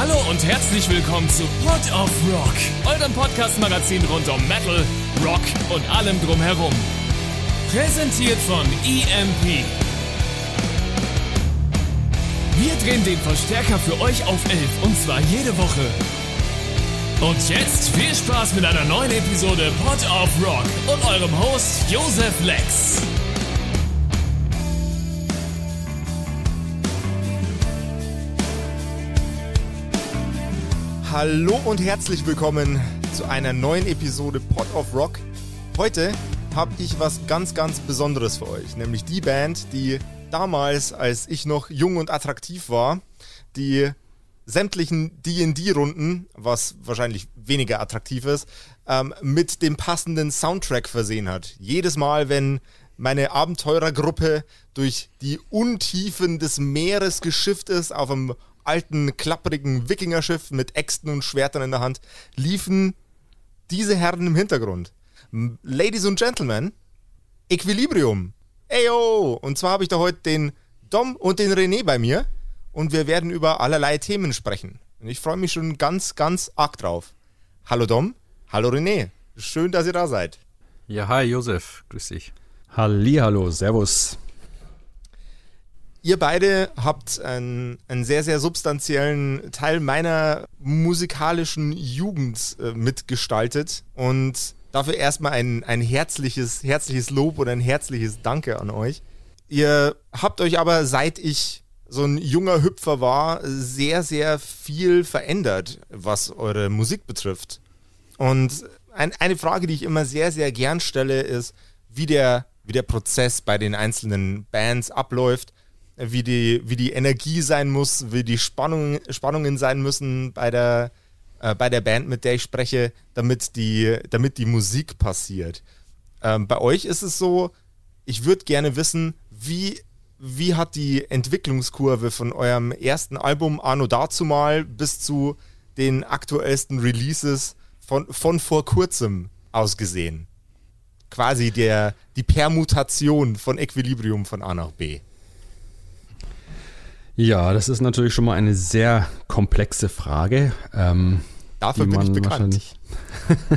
Hallo und herzlich willkommen zu Pod of Rock, eurem Podcast-Magazin rund um Metal, Rock und allem drumherum. Präsentiert von EMP. Wir drehen den Verstärker für euch auf 11 und zwar jede Woche. Und jetzt viel Spaß mit einer neuen Episode Pod of Rock und eurem Host Josef Lex. Hallo und herzlich willkommen zu einer neuen Episode Pot of Rock. Heute habe ich was ganz, ganz Besonderes für euch, nämlich die Band, die damals, als ich noch jung und attraktiv war, die sämtlichen D&D-Runden, was wahrscheinlich weniger attraktiv ist, ähm, mit dem passenden Soundtrack versehen hat. Jedes Mal, wenn meine Abenteurergruppe durch die Untiefen des Meeres geschifft ist, auf einem alten, klapprigen Wikingerschiff mit Äxten und Schwertern in der Hand, liefen diese Herren im Hintergrund. Ladies and Gentlemen, Equilibrium. Eyo! Und zwar habe ich da heute den Dom und den René bei mir und wir werden über allerlei Themen sprechen. Und ich freue mich schon ganz, ganz arg drauf. Hallo Dom, hallo René. Schön, dass ihr da seid. Ja, hi Josef, grüß dich. Hallihallo, servus. Ihr beide habt einen, einen, sehr, sehr substanziellen Teil meiner musikalischen Jugend äh, mitgestaltet und dafür erstmal ein, ein herzliches, herzliches Lob und ein herzliches Danke an euch. Ihr habt euch aber, seit ich so ein junger Hüpfer war, sehr, sehr viel verändert, was eure Musik betrifft. Und ein, eine Frage, die ich immer sehr, sehr gern stelle, ist, wie der, wie der Prozess bei den einzelnen Bands abläuft wie die, wie die Energie sein muss, wie die Spannung, Spannungen sein müssen bei der, äh, bei der Band, mit der ich spreche, damit die, damit die Musik passiert. Ähm, bei euch ist es so, ich würde gerne wissen, wie, wie hat die Entwicklungskurve von eurem ersten Album Anno dazumal bis zu den aktuellsten Releases von, von vor kurzem ausgesehen? Quasi der, die Permutation von Equilibrium von A nach B. Ja, das ist natürlich schon mal eine sehr komplexe Frage. Ähm, Dafür bin ich bekannt.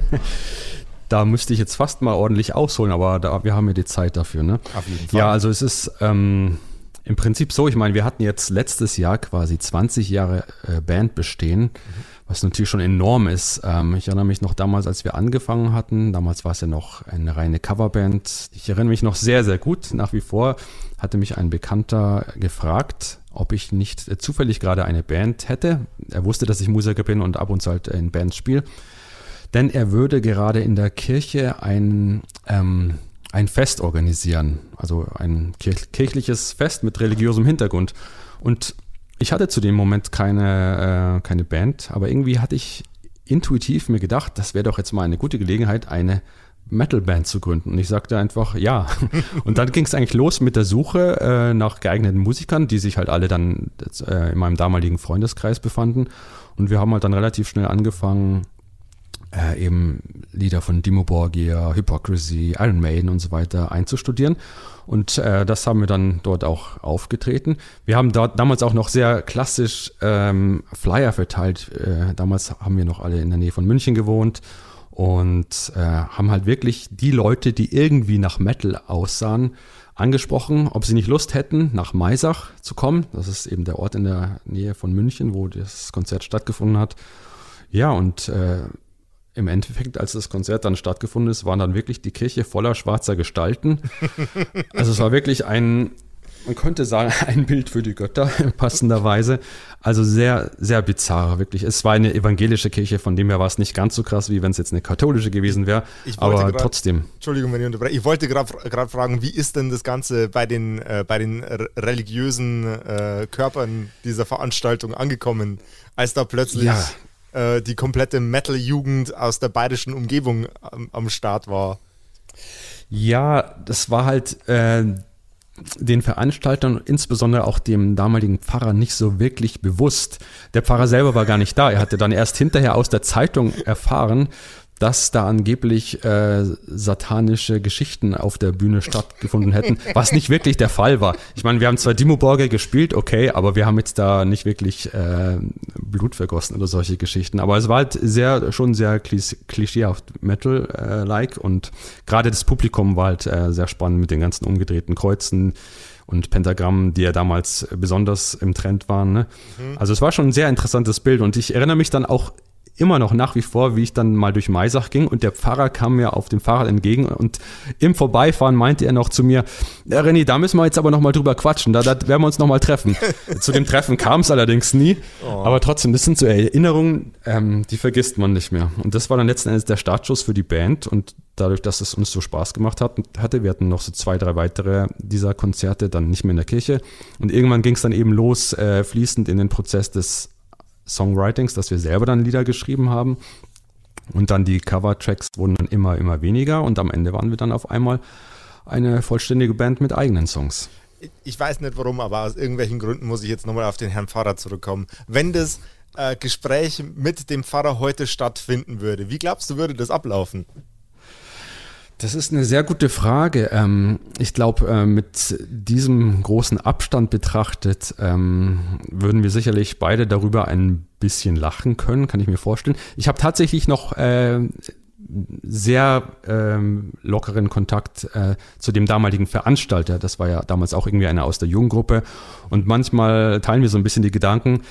da müsste ich jetzt fast mal ordentlich ausholen, aber da, wir haben ja die Zeit dafür. Ne? Auf jeden Fall. Ja, also es ist ähm, im Prinzip so, ich meine, wir hatten jetzt letztes Jahr quasi 20 Jahre äh, Band bestehen. Mhm was natürlich schon enorm ist. Ähm, ich erinnere mich noch damals, als wir angefangen hatten, damals war es ja noch eine reine Coverband. Ich erinnere mich noch sehr, sehr gut. Nach wie vor hatte mich ein Bekannter gefragt, ob ich nicht äh, zufällig gerade eine Band hätte. Er wusste, dass ich Musiker bin und ab und zu halt in Bands spiele. Denn er würde gerade in der Kirche ein, ähm, ein Fest organisieren, also ein kirchliches Fest mit religiösem Hintergrund. Und ich hatte zu dem Moment keine, äh, keine Band, aber irgendwie hatte ich intuitiv mir gedacht, das wäre doch jetzt mal eine gute Gelegenheit, eine Metalband zu gründen. Und ich sagte einfach ja. Und dann ging es eigentlich los mit der Suche äh, nach geeigneten Musikern, die sich halt alle dann äh, in meinem damaligen Freundeskreis befanden. Und wir haben halt dann relativ schnell angefangen, äh, eben Lieder von Dimo Borgia, Hypocrisy, Iron Maiden und so weiter einzustudieren. Und äh, das haben wir dann dort auch aufgetreten. Wir haben dort damals auch noch sehr klassisch ähm, Flyer verteilt. Äh, damals haben wir noch alle in der Nähe von München gewohnt und äh, haben halt wirklich die Leute, die irgendwie nach Metal aussahen, angesprochen, ob sie nicht Lust hätten, nach Maisach zu kommen. Das ist eben der Ort in der Nähe von München, wo das Konzert stattgefunden hat. Ja, und äh, im Endeffekt, als das Konzert dann stattgefunden ist, waren dann wirklich die Kirche voller schwarzer Gestalten. Also es war wirklich ein, man könnte sagen, ein Bild für die Götter, passenderweise. Also sehr, sehr bizarr, wirklich. Es war eine evangelische Kirche, von dem her war es nicht ganz so krass, wie wenn es jetzt eine katholische gewesen wäre. Aber grad, trotzdem. Entschuldigung, wenn ich unterbreche. Ich wollte gerade fragen, wie ist denn das Ganze bei den, äh, bei den religiösen äh, Körpern dieser Veranstaltung angekommen, als da plötzlich ja äh, die komplette Metal-Jugend aus der bayerischen Umgebung am, am, Start war. Ja, das war halt äh, den Veranstaltern und insbesondere auch dem damaligen Pfarrer nicht so wirklich bewusst. Der Pfarrer selber war gar nicht da. Er hatte dann erst hinterher aus der Zeitung erfahren, dass da angeblich äh, satanische Geschichten auf der Bühne stattgefunden hätten, was nicht wirklich der Fall war. Ich meine, wir haben zwar Dimo Borge gespielt, okay, aber wir haben jetzt da nicht wirklich äh, Blut vergossen oder solche Geschichten. Aber es war halt sehr, schon sehr klischeehaft Metal-like und gerade das Publikum war halt äh, sehr spannend mit den ganzen umgedrehten Kreuzen und Pentagrammen, die ja damals besonders im Trend waren. Ne? Mhm. Also es war schon ein sehr interessantes Bild und ich erinnere mich dann auch immer noch nach wie vor, wie ich dann mal durch Maisach ging und der Pfarrer kam mir auf dem Fahrrad entgegen und im Vorbeifahren meinte er noch zu mir, René, da müssen wir jetzt aber noch mal drüber quatschen, da, da werden wir uns noch mal treffen. zu dem Treffen kam es allerdings nie, oh. aber trotzdem, das sind so Erinnerungen, ähm, die vergisst man nicht mehr. Und das war dann letzten Endes der Startschuss für die Band und dadurch, dass es uns so Spaß gemacht hat, hatte, wir hatten noch so zwei, drei weitere dieser Konzerte, dann nicht mehr in der Kirche und irgendwann ging es dann eben los, äh, fließend in den Prozess des Songwritings, dass wir selber dann Lieder geschrieben haben. Und dann die Cover-Tracks wurden dann immer, immer weniger und am Ende waren wir dann auf einmal eine vollständige Band mit eigenen Songs. Ich weiß nicht warum, aber aus irgendwelchen Gründen muss ich jetzt nochmal auf den Herrn Pfarrer zurückkommen. Wenn das äh, Gespräch mit dem Pfarrer heute stattfinden würde, wie glaubst du, würde das ablaufen? Das ist eine sehr gute Frage. Ähm, ich glaube, äh, mit diesem großen Abstand betrachtet, ähm, würden wir sicherlich beide darüber ein bisschen lachen können, kann ich mir vorstellen. Ich habe tatsächlich noch äh, sehr ähm, lockeren Kontakt äh, zu dem damaligen Veranstalter. Das war ja damals auch irgendwie einer aus der Jugendgruppe. Und manchmal teilen wir so ein bisschen die Gedanken,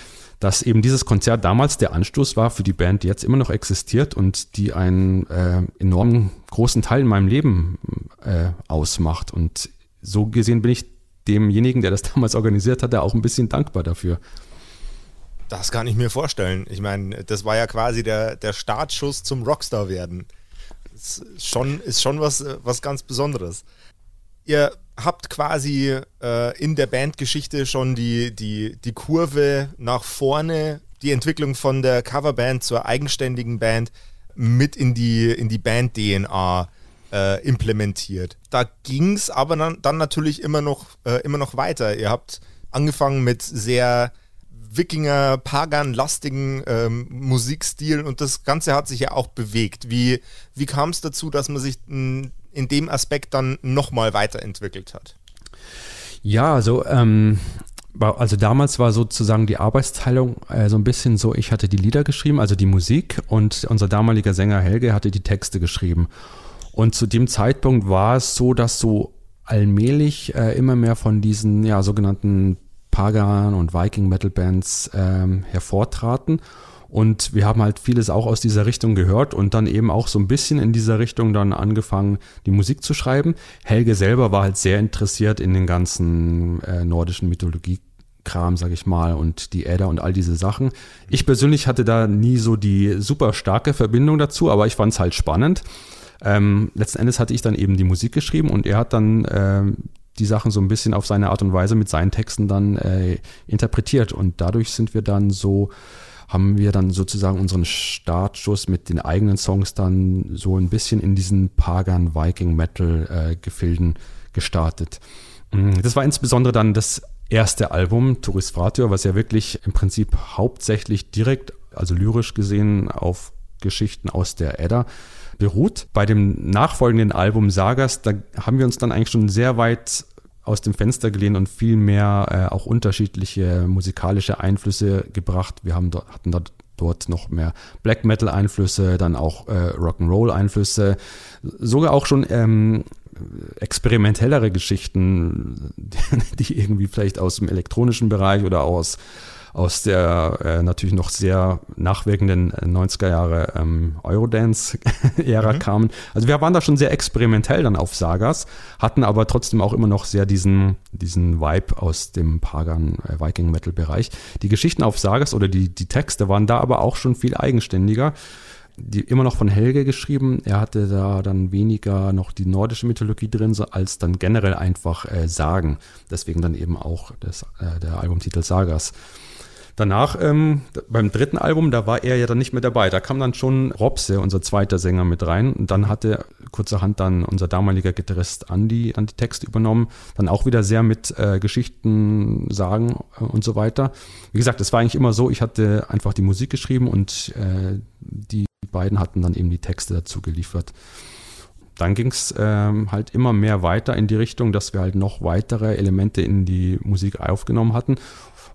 dass eben dieses Konzert damals der Anstoß war für die Band, die jetzt immer noch existiert und die einen äh, enormen großen Teil in meinem Leben äh, ausmacht. Und so gesehen bin ich demjenigen, der das damals organisiert hatte, auch ein bisschen dankbar dafür. Das kann ich mir vorstellen. Ich meine, das war ja quasi der, der Startschuss zum Rockstar werden. Ist schon, ist schon was, was ganz Besonderes. Ihr habt quasi äh, in der Bandgeschichte schon die, die, die Kurve nach vorne, die Entwicklung von der Coverband zur eigenständigen Band mit in die, in die Band-DNA äh, implementiert. Da ging es aber dann, dann natürlich immer noch, äh, immer noch weiter. Ihr habt angefangen mit sehr Wikinger, Pagan-lastigen ähm, Musikstil und das Ganze hat sich ja auch bewegt. Wie, wie kam es dazu, dass man sich in dem Aspekt dann nochmal weiterentwickelt hat? Ja, also ähm, also damals war sozusagen die Arbeitsteilung äh, so ein bisschen so, ich hatte die Lieder geschrieben, also die Musik und unser damaliger Sänger Helge hatte die Texte geschrieben. Und zu dem Zeitpunkt war es so, dass so allmählich äh, immer mehr von diesen ja, sogenannten Pagan und Viking Metal Bands ähm, hervortraten. Und wir haben halt vieles auch aus dieser Richtung gehört und dann eben auch so ein bisschen in dieser Richtung dann angefangen, die Musik zu schreiben. Helge selber war halt sehr interessiert in den ganzen äh, nordischen Mythologie. Kram, sag ich mal, und die Äder und all diese Sachen. Ich persönlich hatte da nie so die super starke Verbindung dazu, aber ich fand es halt spannend. Ähm, letzten Endes hatte ich dann eben die Musik geschrieben und er hat dann äh, die Sachen so ein bisschen auf seine Art und Weise mit seinen Texten dann äh, interpretiert und dadurch sind wir dann so haben wir dann sozusagen unseren Startschuss mit den eigenen Songs dann so ein bisschen in diesen Pagan Viking Metal äh, Gefilden gestartet. Mm, das war insbesondere dann das erste Album, Tourist Fratur, was ja wirklich im Prinzip hauptsächlich direkt, also lyrisch gesehen, auf Geschichten aus der Edda beruht. Bei dem nachfolgenden Album Sagas, da haben wir uns dann eigentlich schon sehr weit aus dem Fenster gelehnt und viel mehr äh, auch unterschiedliche musikalische Einflüsse gebracht. Wir haben dort, hatten dort, dort noch mehr Black Metal Einflüsse, dann auch äh, Rock'n'Roll Einflüsse, sogar auch schon ähm, experimentellere Geschichten, die irgendwie vielleicht aus dem elektronischen Bereich oder aus aus der äh, natürlich noch sehr nachwirkenden 90er Jahre ähm, Eurodance-Ära mhm. kamen. Also wir waren da schon sehr experimentell dann auf Sagas, hatten aber trotzdem auch immer noch sehr diesen, diesen Vibe aus dem Pagan-Viking-Metal-Bereich. Äh, die Geschichten auf Sagas oder die, die Texte waren da aber auch schon viel eigenständiger die immer noch von Helge geschrieben. Er hatte da dann weniger noch die nordische Mythologie drin, so als dann generell einfach äh, Sagen. Deswegen dann eben auch das, äh, der Albumtitel Sagas. Danach, ähm, beim dritten Album, da war er ja dann nicht mehr dabei. Da kam dann schon Robse, unser zweiter Sänger, mit rein. Und dann hatte kurzerhand dann unser damaliger Gitarrist Andy dann die Texte übernommen. Dann auch wieder sehr mit äh, Geschichten, Sagen äh, und so weiter. Wie gesagt, es war eigentlich immer so, ich hatte einfach die Musik geschrieben und äh, die beiden hatten dann eben die Texte dazu geliefert. Dann ging es ähm, halt immer mehr weiter in die Richtung, dass wir halt noch weitere Elemente in die Musik aufgenommen hatten.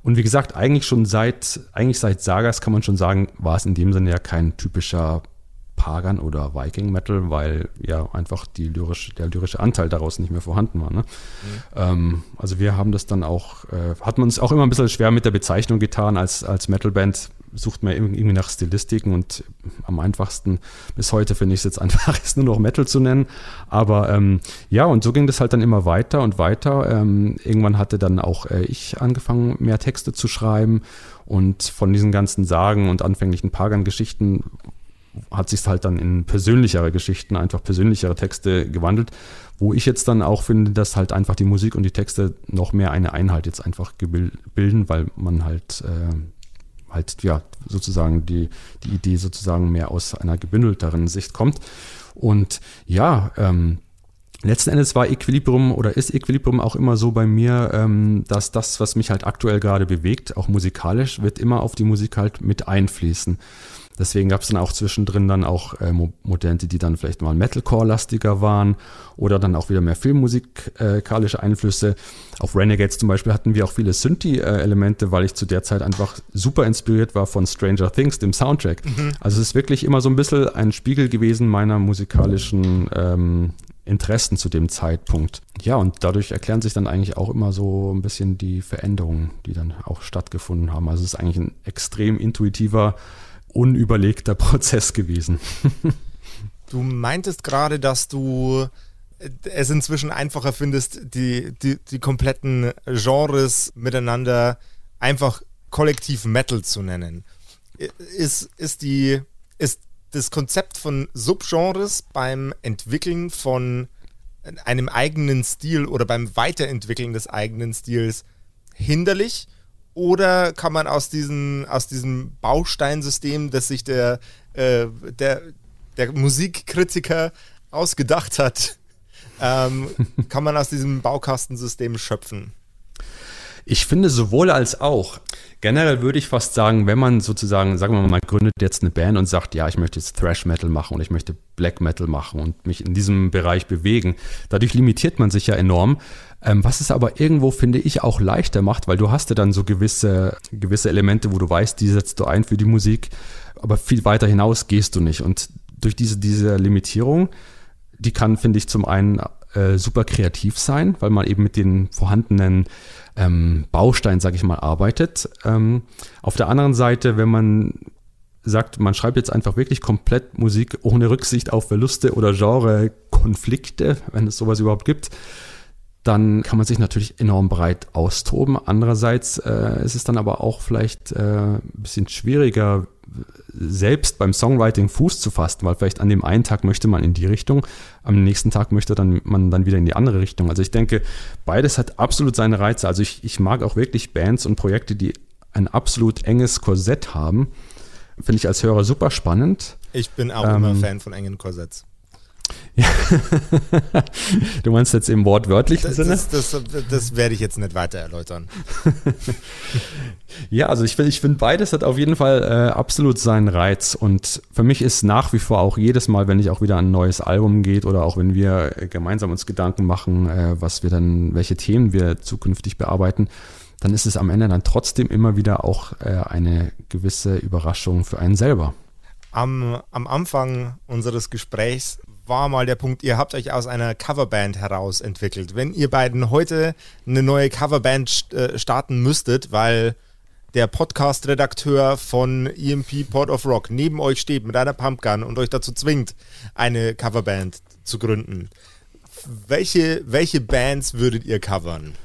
Und wie gesagt, eigentlich schon seit, eigentlich seit Sagas kann man schon sagen, war es in dem Sinne ja kein typischer Pagan oder Viking Metal, weil ja einfach die lyrisch, der lyrische Anteil daraus nicht mehr vorhanden war. Ne? Mhm. Ähm, also wir haben das dann auch, äh, hat man uns auch immer ein bisschen schwer mit der Bezeichnung getan. Als, als Metalband sucht man irgendwie nach Stilistiken und am einfachsten bis heute finde ich es jetzt einfach, es nur noch Metal zu nennen. Aber ähm, ja, und so ging das halt dann immer weiter und weiter. Ähm, irgendwann hatte dann auch äh, ich angefangen, mehr Texte zu schreiben. Und von diesen ganzen Sagen und anfänglichen Pagan-Geschichten hat sich halt dann in persönlichere Geschichten, einfach persönlichere Texte gewandelt, wo ich jetzt dann auch finde, dass halt einfach die Musik und die Texte noch mehr eine Einheit jetzt einfach bilden, weil man halt äh, halt ja sozusagen die, die Idee sozusagen mehr aus einer gebündelteren Sicht kommt. Und ja, ähm, letzten Endes war Equilibrium oder ist Equilibrium auch immer so bei mir, ähm, dass das, was mich halt aktuell gerade bewegt, auch musikalisch, wird immer auf die Musik halt mit einfließen. Deswegen gab es dann auch zwischendrin dann auch äh, Momente, die dann vielleicht mal Metalcore-lastiger waren oder dann auch wieder mehr filmmusikalische äh, Einflüsse. Auf Renegades zum Beispiel hatten wir auch viele Synthi-Elemente, weil ich zu der Zeit einfach super inspiriert war von Stranger Things, dem Soundtrack. Mhm. Also es ist wirklich immer so ein bisschen ein Spiegel gewesen meiner musikalischen ähm, Interessen zu dem Zeitpunkt. Ja, und dadurch erklären sich dann eigentlich auch immer so ein bisschen die Veränderungen, die dann auch stattgefunden haben. Also es ist eigentlich ein extrem intuitiver unüberlegter Prozess gewesen. du meintest gerade, dass du es inzwischen einfacher findest, die, die, die kompletten Genres miteinander einfach kollektiv Metal zu nennen. Ist, ist, die, ist das Konzept von Subgenres beim Entwickeln von einem eigenen Stil oder beim Weiterentwickeln des eigenen Stils hinderlich? Oder kann man aus, diesen, aus diesem Bausteinsystem, das sich der, äh, der, der Musikkritiker ausgedacht hat, ähm, kann man aus diesem Baukastensystem schöpfen? Ich finde sowohl als auch. Generell würde ich fast sagen, wenn man sozusagen, sagen wir mal, man gründet jetzt eine Band und sagt, ja, ich möchte jetzt Thrash Metal machen und ich möchte Black Metal machen und mich in diesem Bereich bewegen, dadurch limitiert man sich ja enorm. Ähm, was es aber irgendwo, finde ich, auch leichter macht, weil du hast ja dann so gewisse, gewisse Elemente, wo du weißt, die setzt du ein für die Musik, aber viel weiter hinaus gehst du nicht. Und durch diese, diese Limitierung, die kann, finde ich, zum einen äh, super kreativ sein, weil man eben mit den vorhandenen ähm, Bausteinen, sage ich mal, arbeitet. Ähm, auf der anderen Seite, wenn man sagt, man schreibt jetzt einfach wirklich komplett Musik ohne Rücksicht auf Verluste oder Genre-Konflikte, wenn es sowas überhaupt gibt, dann kann man sich natürlich enorm breit austoben. Andererseits äh, ist es dann aber auch vielleicht äh, ein bisschen schwieriger, selbst beim Songwriting Fuß zu fassen, weil vielleicht an dem einen Tag möchte man in die Richtung, am nächsten Tag möchte dann, man dann wieder in die andere Richtung. Also ich denke, beides hat absolut seine Reize. Also ich, ich mag auch wirklich Bands und Projekte, die ein absolut enges Korsett haben. Finde ich als Hörer super spannend. Ich bin auch ähm, immer Fan von engen Korsetts. du meinst jetzt im wortwörtlichen das, Sinne? Das, das, das, werde ich jetzt nicht weiter erläutern. ja, also ich finde, ich find, beides hat auf jeden Fall äh, absolut seinen Reiz. Und für mich ist nach wie vor auch jedes Mal, wenn ich auch wieder an ein neues Album geht oder auch wenn wir gemeinsam uns Gedanken machen, äh, was wir dann, welche Themen wir zukünftig bearbeiten, dann ist es am Ende dann trotzdem immer wieder auch äh, eine gewisse Überraschung für einen selber. Am, am Anfang unseres Gesprächs war mal der Punkt, ihr habt euch aus einer Coverband heraus entwickelt. Wenn ihr beiden heute eine neue Coverband äh, starten müsstet, weil der Podcast-Redakteur von EMP Port of Rock neben euch steht mit einer Pumpgun und euch dazu zwingt, eine Coverband zu gründen, welche, welche Bands würdet ihr covern?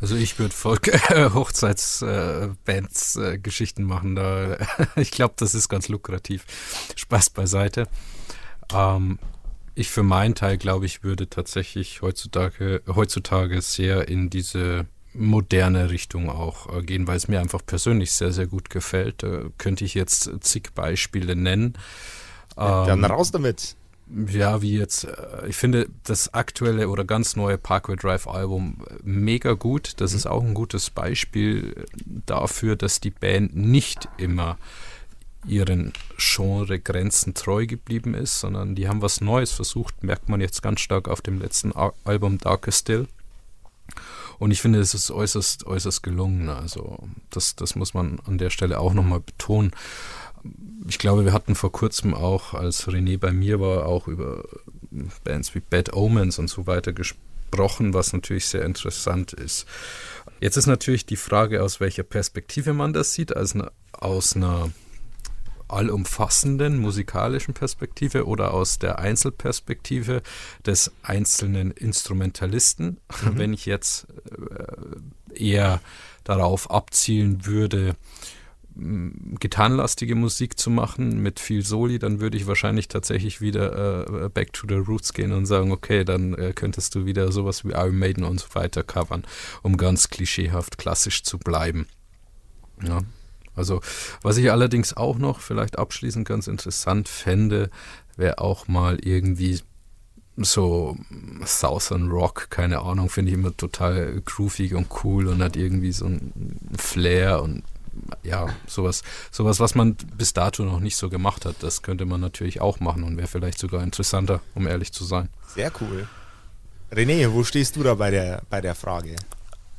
Also ich würde äh, Hochzeitsbands äh, Geschichten machen. Da, ich glaube, das ist ganz lukrativ. Spaß beiseite. Ähm, ich für meinen Teil glaube ich würde tatsächlich heutzutage, heutzutage sehr in diese moderne Richtung auch äh, gehen, weil es mir einfach persönlich sehr, sehr gut gefällt. Da könnte ich jetzt zig Beispiele nennen. Ja, dann ähm, raus damit. Ja, wie jetzt, äh, ich finde das aktuelle oder ganz neue Parkway Drive Album äh, mega gut. Das mhm. ist auch ein gutes Beispiel dafür, dass die Band nicht immer ihren Genre-Grenzen treu geblieben ist, sondern die haben was Neues versucht, merkt man jetzt ganz stark auf dem letzten Album Darker Still. Und ich finde, es ist äußerst, äußerst gelungen. Also das, das muss man an der Stelle auch nochmal betonen. Ich glaube, wir hatten vor kurzem auch, als René bei mir war, auch über Bands wie Bad Omens und so weiter gesprochen, was natürlich sehr interessant ist. Jetzt ist natürlich die Frage, aus welcher Perspektive man das sieht, als eine, aus einer allumfassenden musikalischen Perspektive oder aus der Einzelperspektive des einzelnen Instrumentalisten. Mhm. Wenn ich jetzt äh, eher darauf abzielen würde, gitarrenlastige Musik zu machen mit viel Soli, dann würde ich wahrscheinlich tatsächlich wieder äh, back to the roots gehen und sagen, okay, dann äh, könntest du wieder sowas wie Iron Maiden und so weiter covern, um ganz klischeehaft klassisch zu bleiben. Ja. Also, was ich allerdings auch noch vielleicht abschließend ganz interessant fände, wäre auch mal irgendwie so Southern Rock, keine Ahnung, finde ich immer total groovig und cool und hat irgendwie so ein Flair und ja, sowas, sowas, was man bis dato noch nicht so gemacht hat. Das könnte man natürlich auch machen und wäre vielleicht sogar interessanter, um ehrlich zu sein. Sehr cool. René, wo stehst du da bei der, bei der Frage?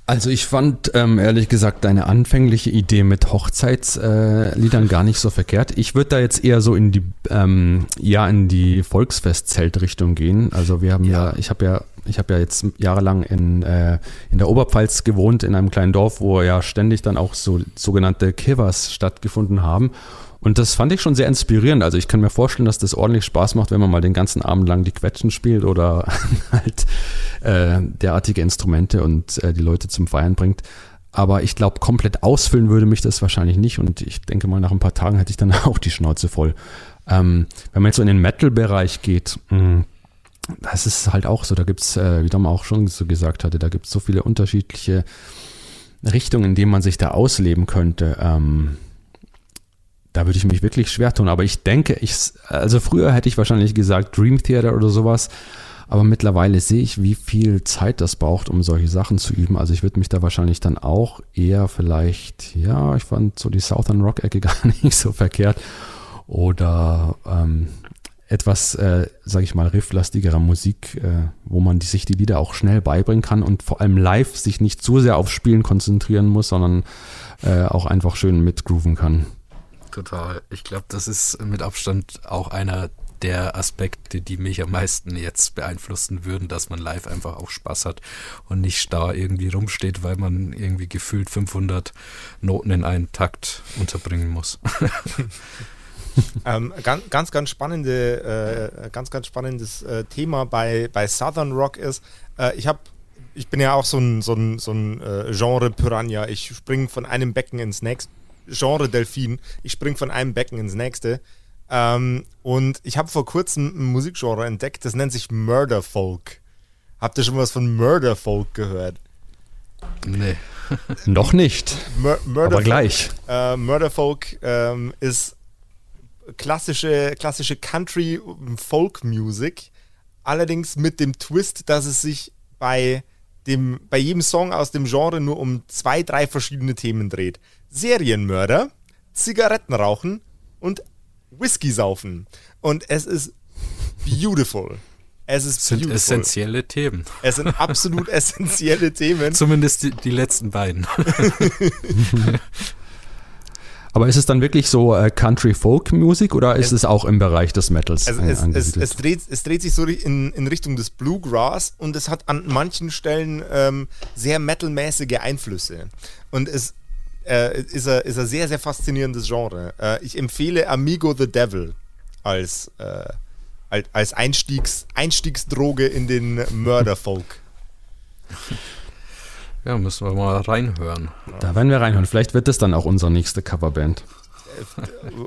Also ich fand ähm, ehrlich gesagt deine anfängliche Idee mit Hochzeitsliedern äh, gar nicht so verkehrt. Ich würde da jetzt eher so in die ähm, ja in die Volksfestzeltrichtung gehen. Also wir haben ja, ja ich habe ja ich habe ja jetzt jahrelang in, äh, in der Oberpfalz gewohnt, in einem kleinen Dorf, wo ja ständig dann auch so sogenannte Kivers stattgefunden haben. Und das fand ich schon sehr inspirierend. Also ich kann mir vorstellen, dass das ordentlich Spaß macht, wenn man mal den ganzen Abend lang die Quetschen spielt oder halt äh, derartige Instrumente und äh, die Leute zum Feiern bringt. Aber ich glaube, komplett ausfüllen würde mich das wahrscheinlich nicht. Und ich denke mal, nach ein paar Tagen hätte ich dann auch die Schnauze voll. Ähm, wenn man jetzt so in den Metal-Bereich geht, mh, hm, das ist halt auch so. Da gibt es, äh, wie Dom auch schon so gesagt hatte, da gibt es so viele unterschiedliche Richtungen, in denen man sich da ausleben könnte. Ähm, da würde ich mich wirklich schwer tun. Aber ich denke, ich, also früher hätte ich wahrscheinlich gesagt Dream Theater oder sowas. Aber mittlerweile sehe ich, wie viel Zeit das braucht, um solche Sachen zu üben. Also ich würde mich da wahrscheinlich dann auch eher vielleicht, ja, ich fand so die Southern Rock-Ecke gar nicht so verkehrt. Oder ähm, etwas, äh, sage ich mal, rifflastigerer Musik, äh, wo man die, sich die Lieder auch schnell beibringen kann und vor allem live sich nicht zu sehr auf Spielen konzentrieren muss, sondern äh, auch einfach schön mitgrooven kann total. Ich glaube, das ist mit Abstand auch einer der Aspekte, die mich am meisten jetzt beeinflussen würden, dass man live einfach auch Spaß hat und nicht starr irgendwie rumsteht, weil man irgendwie gefühlt 500 Noten in einen Takt unterbringen muss. ähm, ganz, ganz, ganz spannende, äh, ganz, ganz spannendes äh, Thema bei, bei Southern Rock ist, äh, ich habe ich bin ja auch so ein, so ein, so ein äh, Genre Piranha. Ich springe von einem Becken ins nächste Genre Delfin. Ich springe von einem Becken ins nächste. Ähm, und ich habe vor kurzem ein Musikgenre entdeckt, das nennt sich Murder Folk. Habt ihr schon was von Murder Folk gehört? Nee. Noch nicht. Mur Murder aber gleich. Äh, Murder Folk ähm, ist klassische, klassische Country Folk Music. Allerdings mit dem Twist, dass es sich bei, dem, bei jedem Song aus dem Genre nur um zwei, drei verschiedene Themen dreht. Serienmörder, Zigaretten rauchen und Whisky saufen. Und es ist beautiful. Es ist sind beautiful. essentielle Themen. Es sind absolut essentielle Themen. Zumindest die, die letzten beiden. Aber ist es dann wirklich so äh, Country Folk Musik oder ist es, es, auch im Bereich des Metals? Also es, es, es, dreht, es dreht sich so in, in Richtung des Bluegrass und es hat an manchen Stellen ähm, sehr metalmäßige Einflüsse. Und es äh, ist, er, ist ein sehr, sehr faszinierendes Genre. Äh, ich empfehle Amigo the Devil als, äh, als Einstiegs, Einstiegsdroge in den Murderfolk. Ja, müssen wir mal reinhören. Da werden wir reinhören. Vielleicht wird das dann auch unsere nächste Coverband.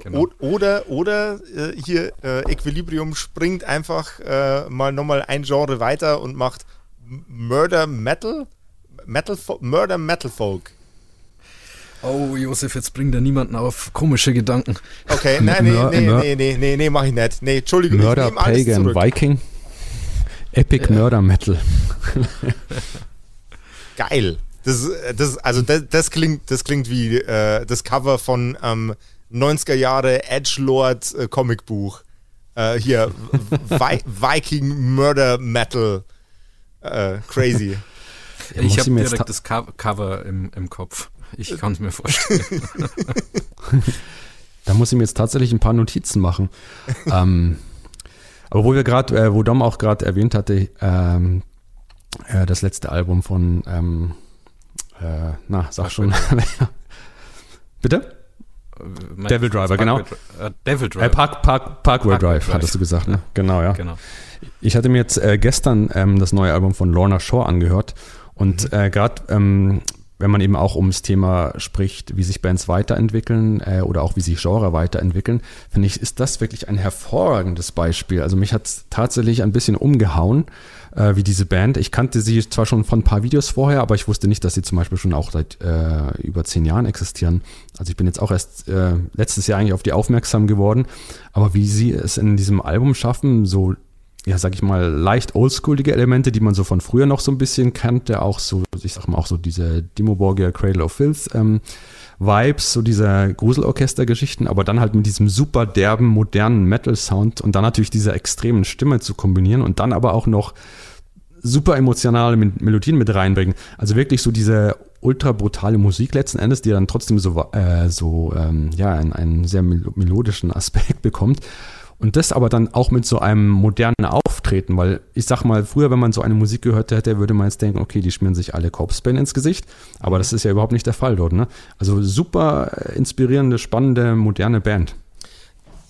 genau. Oder, oder äh, hier äh, Equilibrium springt einfach äh, mal nochmal ein Genre weiter und macht Murder Metal? Metal Murder Metal Folk. Oh, Josef, jetzt bringt er niemanden auf komische Gedanken. Okay, nein, nee, nee, nee, nee, nee, nee, mach ich nicht. Nee, Entschuldigung, Mörder, Pagan, Viking. Epic ja. Murder Metal. Geil. Das, das, also das, das, klingt, das klingt wie äh, das Cover von ähm, 90er Jahre Edgelord äh, Comicbuch. Äh, hier, Vi Viking Murder Metal. Äh, crazy. ich habe direkt das Cover im, im Kopf. Ich kann es mir vorstellen. da muss ich mir jetzt tatsächlich ein paar Notizen machen. ähm, aber wo wir gerade, äh, wo Dom auch gerade erwähnt hatte, ähm, äh, das letzte Album von, ähm, äh, na, sag Park schon. Bitte? Mein Devil Driver, Park genau. Äh, Devil Driver. Äh, Park, Park, Parkway Drive, Drive, hattest du gesagt, ne? Genau, ja. Genau. Ich hatte mir jetzt äh, gestern ähm, das neue Album von Lorna Shore angehört und mhm. äh, gerade ähm, wenn man eben auch ums Thema spricht, wie sich Bands weiterentwickeln äh, oder auch wie sich Genre weiterentwickeln, finde ich, ist das wirklich ein hervorragendes Beispiel. Also mich hat es tatsächlich ein bisschen umgehauen, äh, wie diese Band. Ich kannte sie zwar schon von ein paar Videos vorher, aber ich wusste nicht, dass sie zum Beispiel schon auch seit äh, über zehn Jahren existieren. Also ich bin jetzt auch erst äh, letztes Jahr eigentlich auf die aufmerksam geworden. Aber wie sie es in diesem Album schaffen, so ja, sag ich mal, leicht oldschoolige Elemente, die man so von früher noch so ein bisschen kannte, auch so, ich sag mal, auch so diese Dimo-Borgia Cradle of Filth ähm, Vibes, so diese Gruselorchester-Geschichten, aber dann halt mit diesem super derben, modernen Metal-Sound und dann natürlich dieser extremen Stimme zu kombinieren und dann aber auch noch super emotionale Melodien mit reinbringen. Also wirklich so diese ultra brutale Musik letzten Endes, die dann trotzdem so, äh, so ähm, ja, einen, einen sehr melodischen Aspekt bekommt. Und das aber dann auch mit so einem modernen Auftreten, weil ich sag mal, früher, wenn man so eine Musik gehört hätte, würde man jetzt denken, okay, die schmieren sich alle Corpse ins Gesicht. Aber das ist ja überhaupt nicht der Fall dort. Ne? Also super äh, inspirierende, spannende, moderne Band.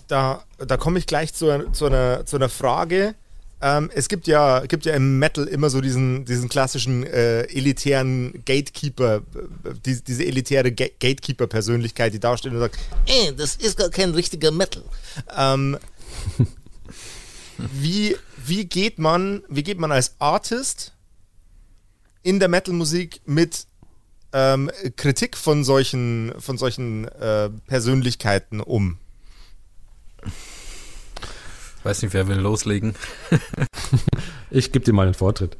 Da, da komme ich gleich zu, zu, einer, zu einer Frage. Ähm, es gibt ja, gibt ja im Metal immer so diesen, diesen klassischen äh, elitären Gatekeeper, äh, die, diese elitäre Ga Gatekeeper-Persönlichkeit, die da steht und sagt, ey, das ist gar kein richtiger Metal. Ähm, wie, wie, geht man, wie geht man als Artist in der Metal-Musik mit ähm, Kritik von solchen, von solchen äh, Persönlichkeiten um? Weiß nicht, wer will loslegen. ich gebe dir mal den Vortritt.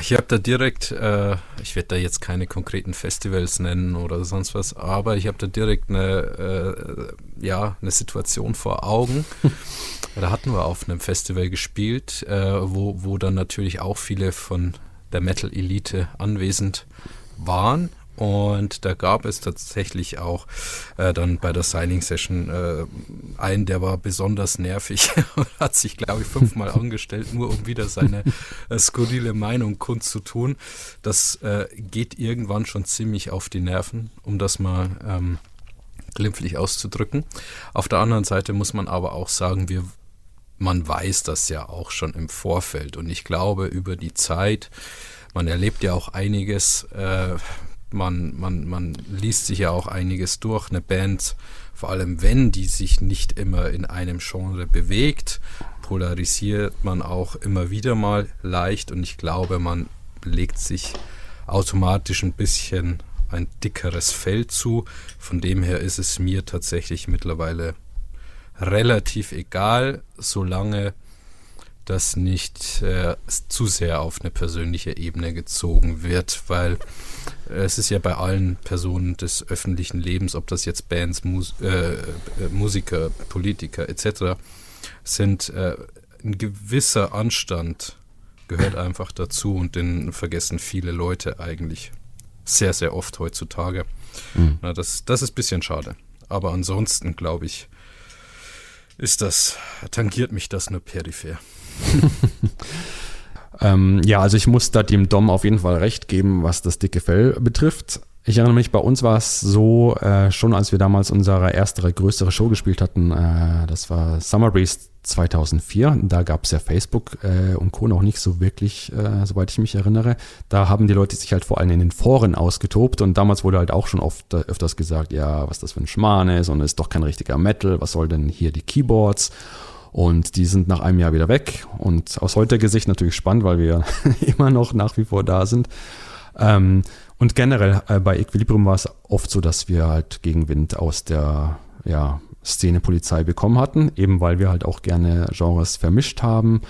Ich habe da direkt, äh, ich werde da jetzt keine konkreten Festivals nennen oder sonst was, aber ich habe da direkt eine, äh, ja, eine Situation vor Augen. da hatten wir auf einem Festival gespielt, äh, wo, wo dann natürlich auch viele von der Metal-Elite anwesend waren und da gab es tatsächlich auch äh, dann bei der Signing-Session äh, einen, der war besonders nervig und hat sich, glaube ich, fünfmal angestellt, nur um wieder seine äh, skurrile Meinung kundzutun. Das äh, geht irgendwann schon ziemlich auf die Nerven, um das mal ähm, glimpflich auszudrücken. Auf der anderen Seite muss man aber auch sagen, wir man weiß das ja auch schon im Vorfeld und ich glaube über die Zeit, man erlebt ja auch einiges, äh, man, man, man liest sich ja auch einiges durch. Eine Band, vor allem wenn die sich nicht immer in einem Genre bewegt, polarisiert man auch immer wieder mal leicht und ich glaube, man legt sich automatisch ein bisschen ein dickeres Fell zu. Von dem her ist es mir tatsächlich mittlerweile relativ egal, solange das nicht äh, zu sehr auf eine persönliche Ebene gezogen wird, weil es ist ja bei allen Personen des öffentlichen Lebens, ob das jetzt Bands, Mus äh, äh, Musiker, Politiker etc. sind, äh, ein gewisser Anstand gehört einfach dazu und den vergessen viele Leute eigentlich sehr, sehr oft heutzutage. Mhm. Na, das, das ist ein bisschen schade. Aber ansonsten, glaube ich, ist das, tangiert mich das nur peripher. Ähm, ja, also ich muss da dem Dom auf jeden Fall recht geben, was das dicke Fell betrifft. Ich erinnere mich, bei uns war es so, äh, schon als wir damals unsere erste größere Show gespielt hatten, äh, das war Summer Breeze 2004, da gab es ja Facebook äh, und Co. noch nicht so wirklich, äh, soweit ich mich erinnere. Da haben die Leute sich halt vor allem in den Foren ausgetobt und damals wurde halt auch schon oft äh, öfters gesagt, ja, was das für ein Schmarrn ist und ist doch kein richtiger Metal, was soll denn hier die Keyboards? Und die sind nach einem Jahr wieder weg. Und aus heutiger Sicht natürlich spannend, weil wir immer noch nach wie vor da sind. Ähm, und generell äh, bei Equilibrium war es oft so, dass wir halt Gegenwind aus der ja, Szene Polizei bekommen hatten, eben weil wir halt auch gerne Genres vermischt haben.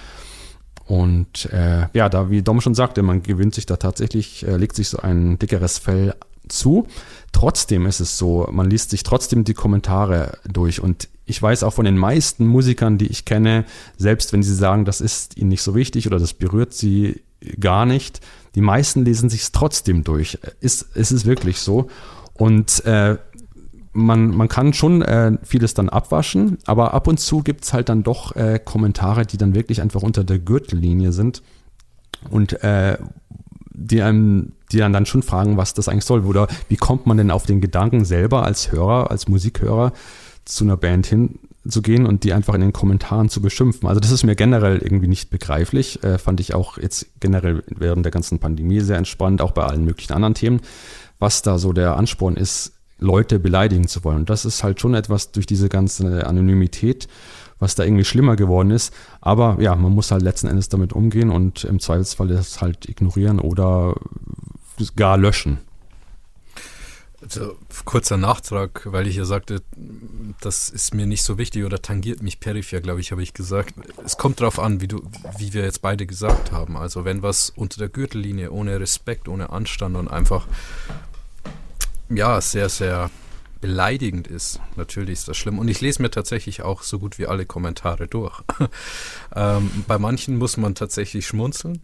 Und äh, ja, da, wie Dom schon sagte, man gewöhnt sich da tatsächlich, äh, legt sich so ein dickeres Fell zu. Trotzdem ist es so, man liest sich trotzdem die Kommentare durch und ich weiß auch von den meisten Musikern, die ich kenne, selbst wenn sie sagen, das ist ihnen nicht so wichtig oder das berührt sie gar nicht, die meisten lesen sich es trotzdem durch. Ist, ist es wirklich so? Und äh, man, man kann schon äh, vieles dann abwaschen, aber ab und zu gibt es halt dann doch äh, Kommentare, die dann wirklich einfach unter der Gürtellinie sind und äh, die einem, die dann, dann schon fragen, was das eigentlich soll. Oder wie kommt man denn auf den Gedanken selber als Hörer, als Musikhörer zu einer Band hinzugehen und die einfach in den Kommentaren zu beschimpfen. Also das ist mir generell irgendwie nicht begreiflich. Äh, fand ich auch jetzt generell während der ganzen Pandemie sehr entspannt, auch bei allen möglichen anderen Themen, was da so der Ansporn ist, Leute beleidigen zu wollen. Und das ist halt schon etwas durch diese ganze Anonymität, was da irgendwie schlimmer geworden ist. Aber ja, man muss halt letzten Endes damit umgehen und im Zweifelsfall das halt ignorieren oder gar löschen. Also, kurzer Nachtrag, weil ich ja sagte, das ist mir nicht so wichtig oder tangiert mich peripher, glaube ich, habe ich gesagt. Es kommt darauf an, wie, du, wie wir jetzt beide gesagt haben. Also wenn was unter der Gürtellinie, ohne Respekt, ohne Anstand und einfach ja, sehr, sehr beleidigend ist, natürlich ist das schlimm. Und ich lese mir tatsächlich auch so gut wie alle Kommentare durch. ähm, bei manchen muss man tatsächlich schmunzeln.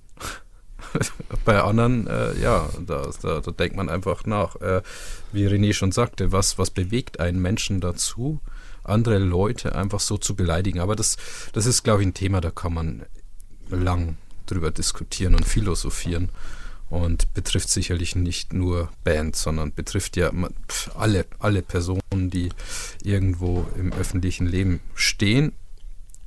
bei anderen, äh, ja, da, da, da, denkt man einfach nach. Äh, wie René schon sagte, was, was bewegt einen Menschen dazu, andere Leute einfach so zu beleidigen? Aber das, das ist, glaube ich, ein Thema, da kann man lang drüber diskutieren und philosophieren und betrifft sicherlich nicht nur Bands, sondern betrifft ja alle, alle Personen, die irgendwo im öffentlichen Leben stehen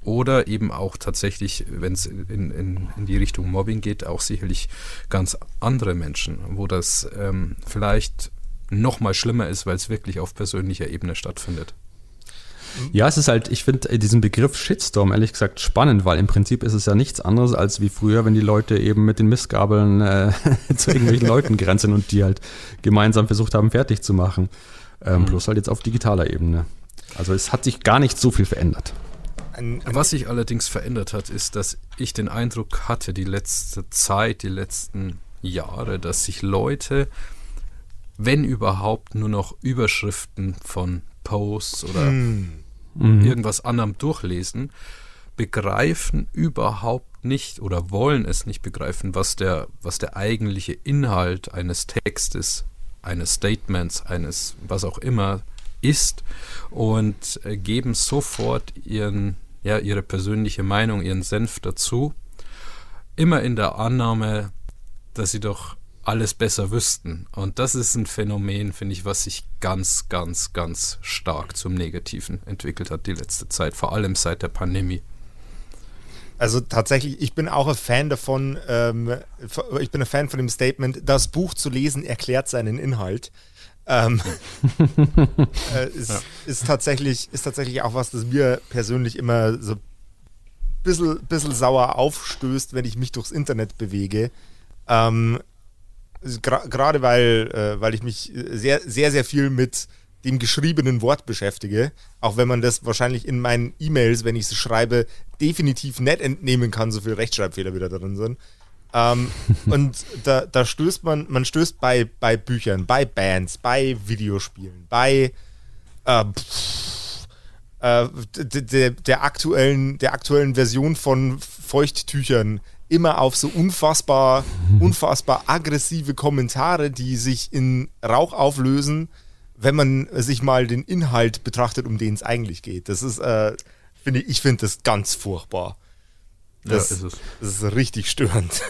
oder eben auch tatsächlich, wenn es in, in, in, die Richtung Mobbing geht, auch sicherlich ganz andere Menschen, wo das ähm, vielleicht noch mal schlimmer ist, weil es wirklich auf persönlicher Ebene stattfindet. Ja, es ist halt, ich finde äh, diesen Begriff Shitstorm ehrlich gesagt spannend, weil im Prinzip ist es ja nichts anderes als wie früher, wenn die Leute eben mit den Mistgabeln äh, zu irgendwelchen Leuten grenzen und die halt gemeinsam versucht haben, fertig zu machen. Ähm, mhm. Plus halt jetzt auf digitaler Ebene. Also es hat sich gar nicht so viel verändert. Was sich allerdings verändert hat, ist, dass ich den Eindruck hatte, die letzte Zeit, die letzten Jahre, dass sich Leute, wenn überhaupt, nur noch Überschriften von Posts oder hm mhm. irgendwas anderem durchlesen, begreifen überhaupt nicht oder wollen es nicht begreifen, was der, was der eigentliche Inhalt eines Textes, eines Statements, eines was auch immer ist und äh, geben sofort ihren, ja, ihre persönliche Meinung, ihren Senf dazu, immer in der Annahme, dass sie doch alles besser wüssten. Und das ist ein Phänomen, finde ich, was sich ganz, ganz, ganz stark zum Negativen entwickelt hat die letzte Zeit, vor allem seit der Pandemie. Also tatsächlich, ich bin auch ein Fan davon, ähm, ich bin ein Fan von dem Statement, das Buch zu lesen erklärt seinen Inhalt. Ähm, äh, ist, ja. ist, tatsächlich, ist tatsächlich auch was, das mir persönlich immer so ein bisschen, bisschen sauer aufstößt, wenn ich mich durchs Internet bewege. Ähm, gerade weil, äh, weil ich mich sehr, sehr, sehr viel mit dem geschriebenen Wort beschäftige, auch wenn man das wahrscheinlich in meinen E-Mails, wenn ich sie schreibe, definitiv nicht entnehmen kann, so viele Rechtschreibfehler wieder drin sind. Ähm, und da, da stößt man, man stößt bei, bei Büchern, bei Bands, bei Videospielen, bei äh, pff, äh, der, der, aktuellen, der aktuellen Version von Feuchttüchern immer auf so unfassbar, unfassbar aggressive Kommentare, die sich in Rauch auflösen, wenn man sich mal den Inhalt betrachtet, um den es eigentlich geht. Das ist, äh, finde ich, ich finde das ganz furchtbar. Das, ja, ist es. das ist richtig störend.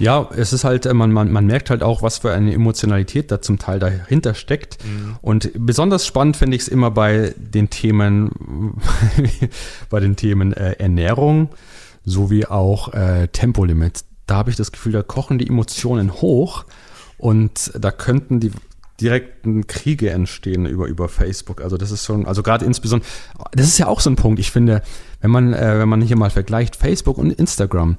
Ja, es ist halt, äh, man, man, man merkt halt auch, was für eine Emotionalität da zum Teil dahinter steckt. Mhm. Und besonders spannend finde ich es immer bei den Themen, bei den Themen äh, Ernährung, sowie auch äh, Tempolimit. Da habe ich das Gefühl, da kochen die Emotionen hoch und da könnten die direkten Kriege entstehen über, über Facebook. Also das ist schon, also gerade insbesondere, das ist ja auch so ein Punkt. Ich finde, wenn man, äh, wenn man hier mal vergleicht, Facebook und Instagram,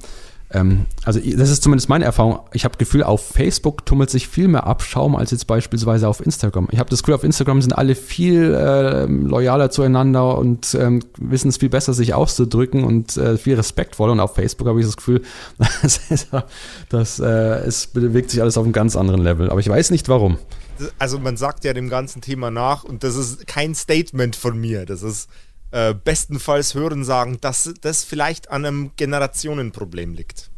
ähm, also das ist zumindest meine Erfahrung. Ich habe Gefühl, auf Facebook tummelt sich viel mehr Abschaum als jetzt beispielsweise auf Instagram. Ich habe das Gefühl, auf Instagram sind alle viel äh, loyaler zueinander und ähm, wissen es viel besser, sich auszudrücken und äh, viel respektvoller. Und auf Facebook habe ich das Gefühl, dass äh, es bewegt sich alles auf einem ganz anderen Level. Aber ich weiß nicht warum. Also man sagt ja dem ganzen Thema nach und das ist kein Statement von mir. Das ist äh, bestenfalls hören sagen, dass das vielleicht an einem Generationenproblem liegt.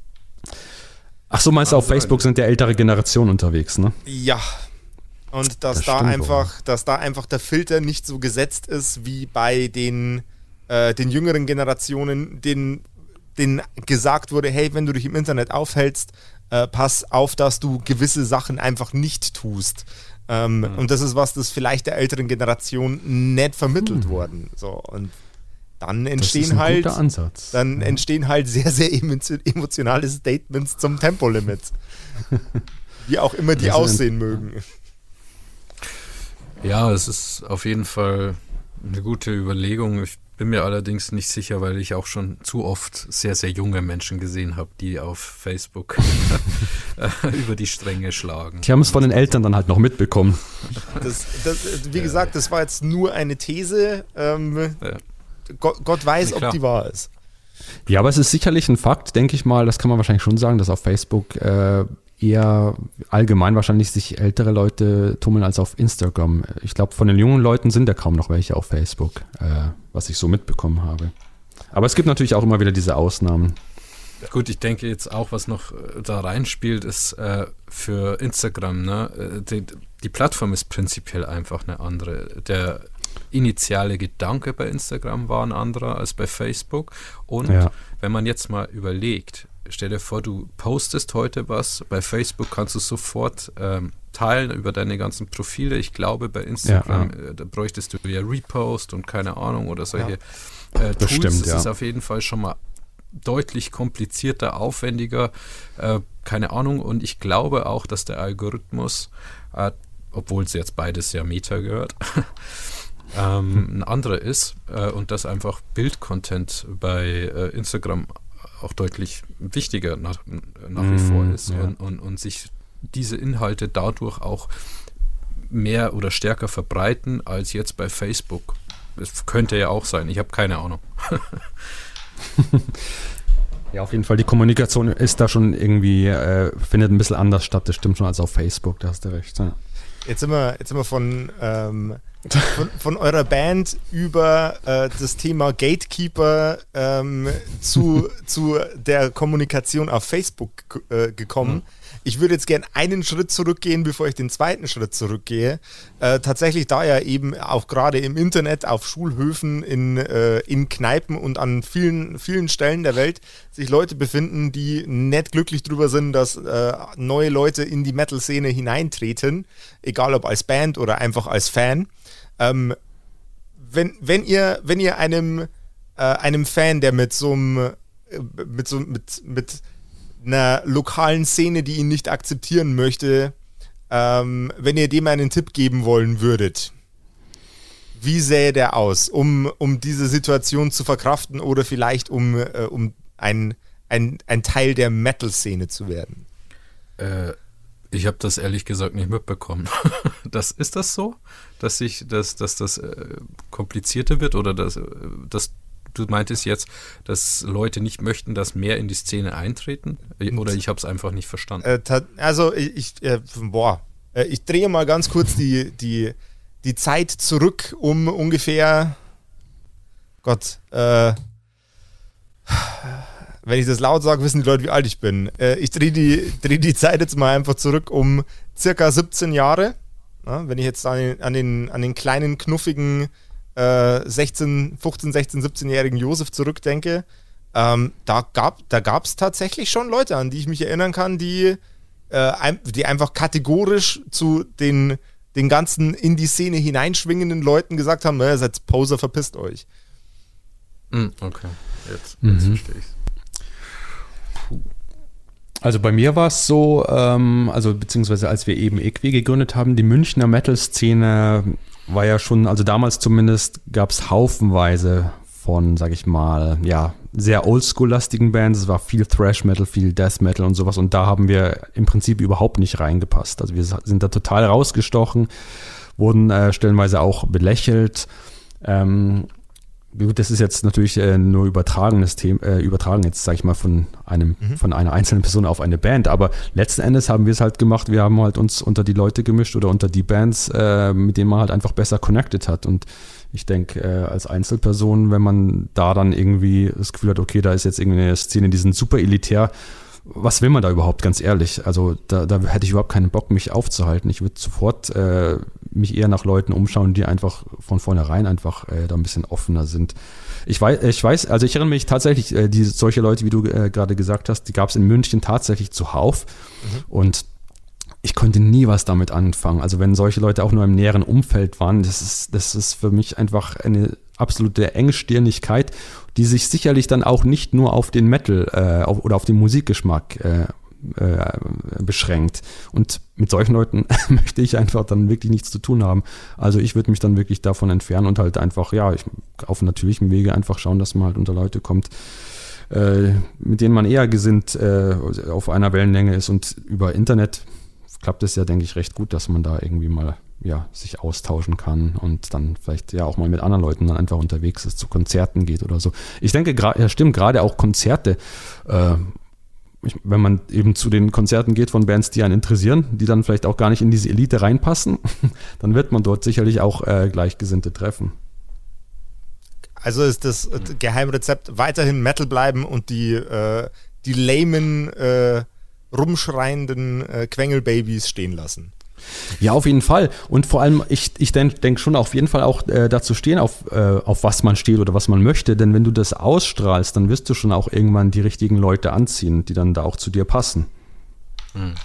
Ach so, meinst du, auf Facebook sind ja ältere Generationen unterwegs, ne? Ja. Und dass das da einfach, auch. dass da einfach der Filter nicht so gesetzt ist wie bei den, äh, den jüngeren Generationen, denen, denen gesagt wurde, hey, wenn du dich im Internet aufhältst, äh, pass auf, dass du gewisse Sachen einfach nicht tust. Ähm, mhm. Und das ist was, das vielleicht der älteren Generation nicht vermittelt mhm. worden. So, und dann entstehen halt dann ja. entstehen halt sehr sehr emotionale Statements zum Tempolimit. Wie auch immer die aussehen mögen. Ja, es ist auf jeden Fall eine gute Überlegung. Ich bin mir allerdings nicht sicher, weil ich auch schon zu oft sehr, sehr junge Menschen gesehen habe, die auf Facebook über die Stränge schlagen. Die haben es von den Eltern dann halt noch mitbekommen. Das, das, wie gesagt, das war jetzt nur eine These. Ähm, ja. Gott, Gott, weiß, ja, ob die wahr ist. Ja, aber es ist sicherlich ein Fakt, denke ich mal, das kann man wahrscheinlich schon sagen, dass auf Facebook äh, eher allgemein wahrscheinlich sich ältere Leute tummeln als auf Instagram. Ich glaube, von den jungen Leuten sind ja kaum noch welche auf Facebook, äh, was ich so mitbekommen habe. Aber es gibt natürlich auch immer wieder diese Ausnahmen. Gut, ich denke jetzt auch, was noch äh, da reinspielt, ist äh, für Instagram, ne? Äh, die, die, Plattform ist prinzipiell einfach eine andere. Der initiale Gedanke bei Instagram war ein anderer als bei Facebook. Und ja. wenn man jetzt mal überlegt, stell dir vor, du postest heute was, bei Facebook kannst du sofort ähm, teilen über deine ganzen Profile. Ich glaube, bei Instagram, ja, ja. Äh, da bräuchtest du ja Repost und keine Ahnung oder solche ja. äh, Tools. Stimmt, das ist auf jeden Fall schon mal deutlich komplizierter, aufwendiger, äh, keine Ahnung. Und ich glaube auch, dass der Algorithmus, äh, obwohl es jetzt beides ja Meta gehört, ähm, ein anderer ist äh, und dass einfach Bildcontent bei äh, Instagram auch deutlich wichtiger nach, nach wie vor mm, ist ja. und, und, und sich diese Inhalte dadurch auch mehr oder stärker verbreiten als jetzt bei Facebook. Das könnte ja auch sein, ich habe keine Ahnung. ja, auf jeden Fall, die Kommunikation ist da schon irgendwie, äh, findet ein bisschen anders statt, das stimmt schon als auf Facebook, da hast du recht. Ja. Jetzt sind wir, jetzt sind wir von ähm, von, von, eurer Band über äh, das Thema Gatekeeper ähm, zu, zu der Kommunikation auf Facebook äh, gekommen. Mhm. Ich würde jetzt gerne einen Schritt zurückgehen, bevor ich den zweiten Schritt zurückgehe. Äh, tatsächlich, da ja eben auch gerade im Internet, auf Schulhöfen, in, äh, in Kneipen und an vielen, vielen Stellen der Welt sich Leute befinden, die nicht glücklich drüber sind, dass äh, neue Leute in die Metal-Szene hineintreten, egal ob als Band oder einfach als Fan. Ähm, wenn, wenn ihr, wenn ihr einem, äh, einem Fan, der mit so einem, äh, mit so, mit, mit einer lokalen Szene, die ihn nicht akzeptieren möchte, ähm, wenn ihr dem einen Tipp geben wollen würdet, wie sähe der aus, um, um diese Situation zu verkraften oder vielleicht um, äh, um ein, ein, ein Teil der Metal-Szene zu werden? Äh, ich habe das ehrlich gesagt nicht mitbekommen. das, ist das so, dass, ich, dass, dass das äh, komplizierter wird oder dass, äh, dass du meintest jetzt, dass Leute nicht möchten, dass mehr in die Szene eintreten? Oder ich habe es einfach nicht verstanden? Äh, also ich, äh, boah, äh, ich drehe mal ganz kurz die, die, die Zeit zurück um ungefähr, Gott, äh, wenn ich das laut sage, wissen die Leute, wie alt ich bin. Äh, ich drehe die, dreh die Zeit jetzt mal einfach zurück um circa 17 Jahre. Ja, wenn ich jetzt an den, an den, an den kleinen, knuffigen äh, 16, 15, 16, 17-jährigen Josef zurückdenke, ähm, da gab es tatsächlich schon Leute, an die ich mich erinnern kann, die, äh, die einfach kategorisch zu den, den ganzen in die Szene hineinschwingenden Leuten gesagt haben, ihr seid Poser, verpisst euch. Hm, okay, jetzt, jetzt mhm. verstehe ich also bei mir war es so, ähm, also beziehungsweise als wir eben Equi gegründet haben, die Münchner Metal-Szene war ja schon, also damals zumindest gab es haufenweise von, sag ich mal, ja, sehr oldschool-lastigen Bands. Es war viel Thrash Metal, viel Death Metal und sowas. Und da haben wir im Prinzip überhaupt nicht reingepasst. Also wir sind da total rausgestochen, wurden äh, stellenweise auch belächelt. Ähm, Gut, das ist jetzt natürlich äh, nur übertragenes Thema, äh, übertragen jetzt, sage ich mal, von einem, mhm. von einer einzelnen Person auf eine Band. Aber letzten Endes haben wir es halt gemacht, wir haben halt uns unter die Leute gemischt oder unter die Bands, äh, mit denen man halt einfach besser connected hat. Und ich denke, äh, als Einzelperson, wenn man da dann irgendwie das Gefühl hat, okay, da ist jetzt irgendwie eine Szene, die sind super elitär, was will man da überhaupt, ganz ehrlich? Also da, da hätte ich überhaupt keinen Bock, mich aufzuhalten. Ich würde sofort äh, mich eher nach Leuten umschauen, die einfach von vornherein einfach äh, da ein bisschen offener sind. Ich weiß, ich weiß, also ich erinnere mich tatsächlich, äh, die, solche Leute, wie du äh, gerade gesagt hast, die gab es in München tatsächlich zuhauf. Mhm. Und ich konnte nie was damit anfangen. Also wenn solche Leute auch nur im näheren Umfeld waren, das ist, das ist für mich einfach eine absolute Engstirnigkeit, die sich sicherlich dann auch nicht nur auf den Metal äh, auf, oder auf den Musikgeschmack äh, äh, beschränkt. Und mit solchen Leuten möchte ich einfach dann wirklich nichts zu tun haben. Also ich würde mich dann wirklich davon entfernen und halt einfach, ja, ich, auf natürlichem Wege einfach schauen, dass man halt unter Leute kommt, äh, mit denen man eher gesinnt äh, auf einer Wellenlänge ist. Und über Internet klappt es ja, denke ich, recht gut, dass man da irgendwie mal ja, sich austauschen kann und dann vielleicht ja auch mal mit anderen Leuten dann einfach unterwegs ist, zu Konzerten geht oder so. Ich denke, ja, stimmt, gerade auch Konzerte, äh, ich, wenn man eben zu den Konzerten geht von Bands, die einen interessieren, die dann vielleicht auch gar nicht in diese Elite reinpassen, dann wird man dort sicherlich auch äh, Gleichgesinnte treffen. Also ist das Geheimrezept weiterhin Metal bleiben und die, äh, die lamen äh, rumschreienden äh, Quengelbabys stehen lassen. Ja, auf jeden Fall. Und vor allem, ich, ich denke denk schon auf jeden Fall auch äh, dazu stehen, auf, äh, auf was man steht oder was man möchte. Denn wenn du das ausstrahlst, dann wirst du schon auch irgendwann die richtigen Leute anziehen, die dann da auch zu dir passen. Hm.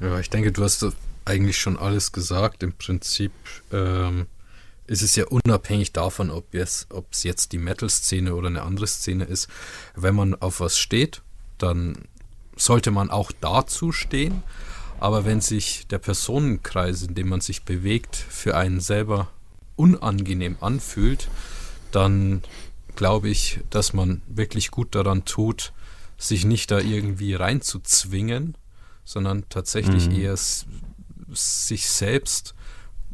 Ja, ich denke, du hast eigentlich schon alles gesagt. Im Prinzip ähm, ist es ja unabhängig davon, ob es jetzt die Metal-Szene oder eine andere Szene ist. Wenn man auf was steht, dann sollte man auch dazu stehen. Aber wenn sich der Personenkreis, in dem man sich bewegt, für einen selber unangenehm anfühlt, dann glaube ich, dass man wirklich gut daran tut, sich nicht da irgendwie reinzuzwingen, sondern tatsächlich mhm. eher sich selbst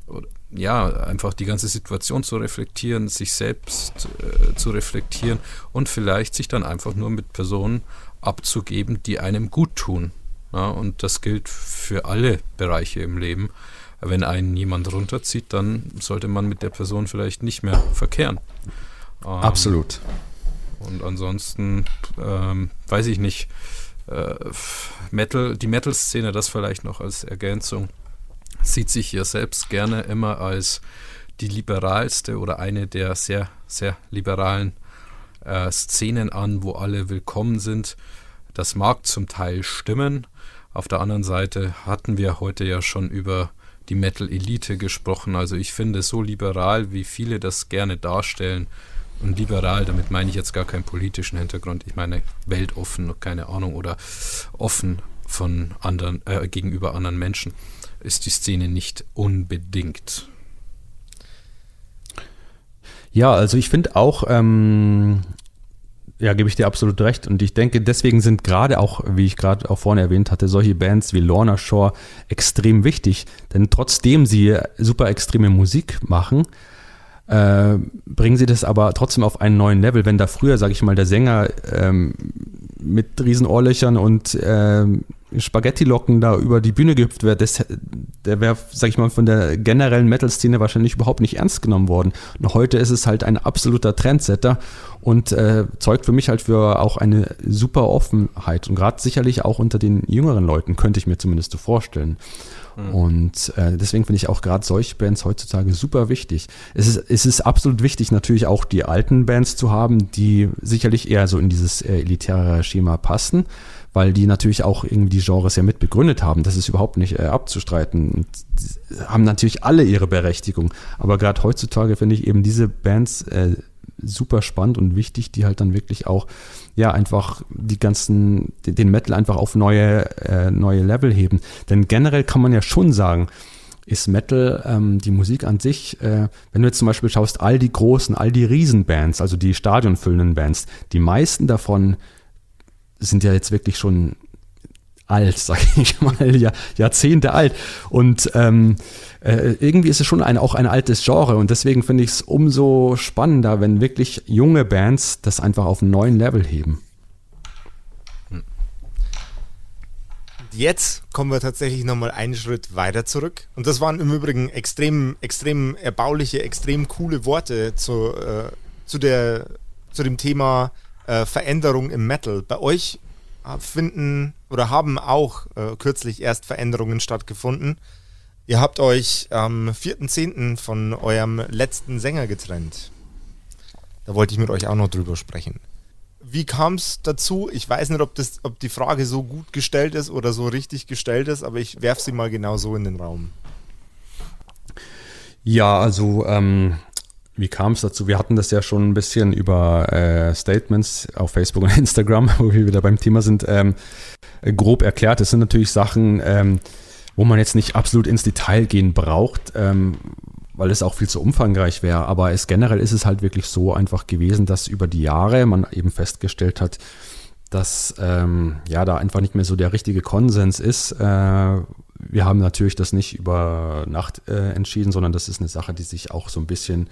oder ja, einfach die ganze Situation zu reflektieren, sich selbst äh, zu reflektieren und vielleicht sich dann einfach nur mit Personen abzugeben, die einem gut tun. Ja, und das gilt für alle Bereiche im Leben. Wenn einen jemand runterzieht, dann sollte man mit der Person vielleicht nicht mehr verkehren. Ähm, Absolut. Und ansonsten ähm, weiß ich nicht, äh, Metal, die Metal-Szene, das vielleicht noch als Ergänzung, sieht sich hier selbst gerne immer als die liberalste oder eine der sehr, sehr liberalen äh, Szenen an, wo alle willkommen sind. Das mag zum Teil stimmen. Auf der anderen Seite hatten wir heute ja schon über die Metal-Elite gesprochen. Also ich finde, so liberal, wie viele das gerne darstellen, und liberal, damit meine ich jetzt gar keinen politischen Hintergrund, ich meine weltoffen, keine Ahnung, oder offen von anderen, äh, gegenüber anderen Menschen, ist die Szene nicht unbedingt. Ja, also ich finde auch, ähm, ja, gebe ich dir absolut recht. Und ich denke, deswegen sind gerade auch, wie ich gerade auch vorne erwähnt hatte, solche Bands wie Lorna Shore extrem wichtig. Denn trotzdem sie super extreme Musik machen, äh, bringen sie das aber trotzdem auf einen neuen Level. Wenn da früher, sage ich mal, der Sänger ähm, mit riesen Ohrlöchern und ähm, Spaghetti-Locken da über die Bühne gehüpft wäre, der wäre, sag ich mal, von der generellen Metal-Szene wahrscheinlich überhaupt nicht ernst genommen worden. Und heute ist es halt ein absoluter Trendsetter und äh, zeugt für mich halt für auch eine super Offenheit und gerade sicherlich auch unter den jüngeren Leuten, könnte ich mir zumindest so vorstellen. Mhm. Und äh, deswegen finde ich auch gerade solche Bands heutzutage super wichtig. Es ist, es ist absolut wichtig, natürlich auch die alten Bands zu haben, die sicherlich eher so in dieses äh, elitäre Schema passen weil die natürlich auch irgendwie die Genres ja mit begründet haben. Das ist überhaupt nicht äh, abzustreiten. Und haben natürlich alle ihre Berechtigung. Aber gerade heutzutage finde ich eben diese Bands äh, super spannend und wichtig, die halt dann wirklich auch ja einfach die ganzen den Metal einfach auf neue äh, neue Level heben. Denn generell kann man ja schon sagen, ist Metal, ähm, die Musik an sich, äh, wenn du jetzt zum Beispiel schaust, all die großen, all die Riesenbands, also die stadionfüllenden Bands, die meisten davon sind ja jetzt wirklich schon alt, sag ich mal, Jahr, Jahrzehnte alt. Und ähm, äh, irgendwie ist es schon ein, auch ein altes Genre und deswegen finde ich es umso spannender, wenn wirklich junge Bands das einfach auf einen neuen Level heben. Jetzt kommen wir tatsächlich nochmal einen Schritt weiter zurück. Und das waren im Übrigen extrem, extrem erbauliche, extrem coole Worte zu, äh, zu, der, zu dem Thema äh, Veränderung im Metal. Bei euch finden oder haben auch äh, kürzlich erst Veränderungen stattgefunden. Ihr habt euch am 4.10. von eurem letzten Sänger getrennt. Da wollte ich mit euch auch noch drüber sprechen. Wie kam es dazu? Ich weiß nicht, ob, das, ob die Frage so gut gestellt ist oder so richtig gestellt ist, aber ich werfe sie mal genau so in den Raum. Ja, also ähm, wie kam es dazu? Wir hatten das ja schon ein bisschen über äh, Statements auf Facebook und Instagram, wo wir wieder beim Thema sind, ähm, grob erklärt. Das sind natürlich Sachen, ähm, wo man jetzt nicht absolut ins Detail gehen braucht, ähm, weil es auch viel zu umfangreich wäre. Aber es generell ist es halt wirklich so einfach gewesen, dass über die Jahre man eben festgestellt hat, dass ähm, ja da einfach nicht mehr so der richtige Konsens ist. Äh, wir haben natürlich das nicht über Nacht äh, entschieden, sondern das ist eine Sache, die sich auch so ein bisschen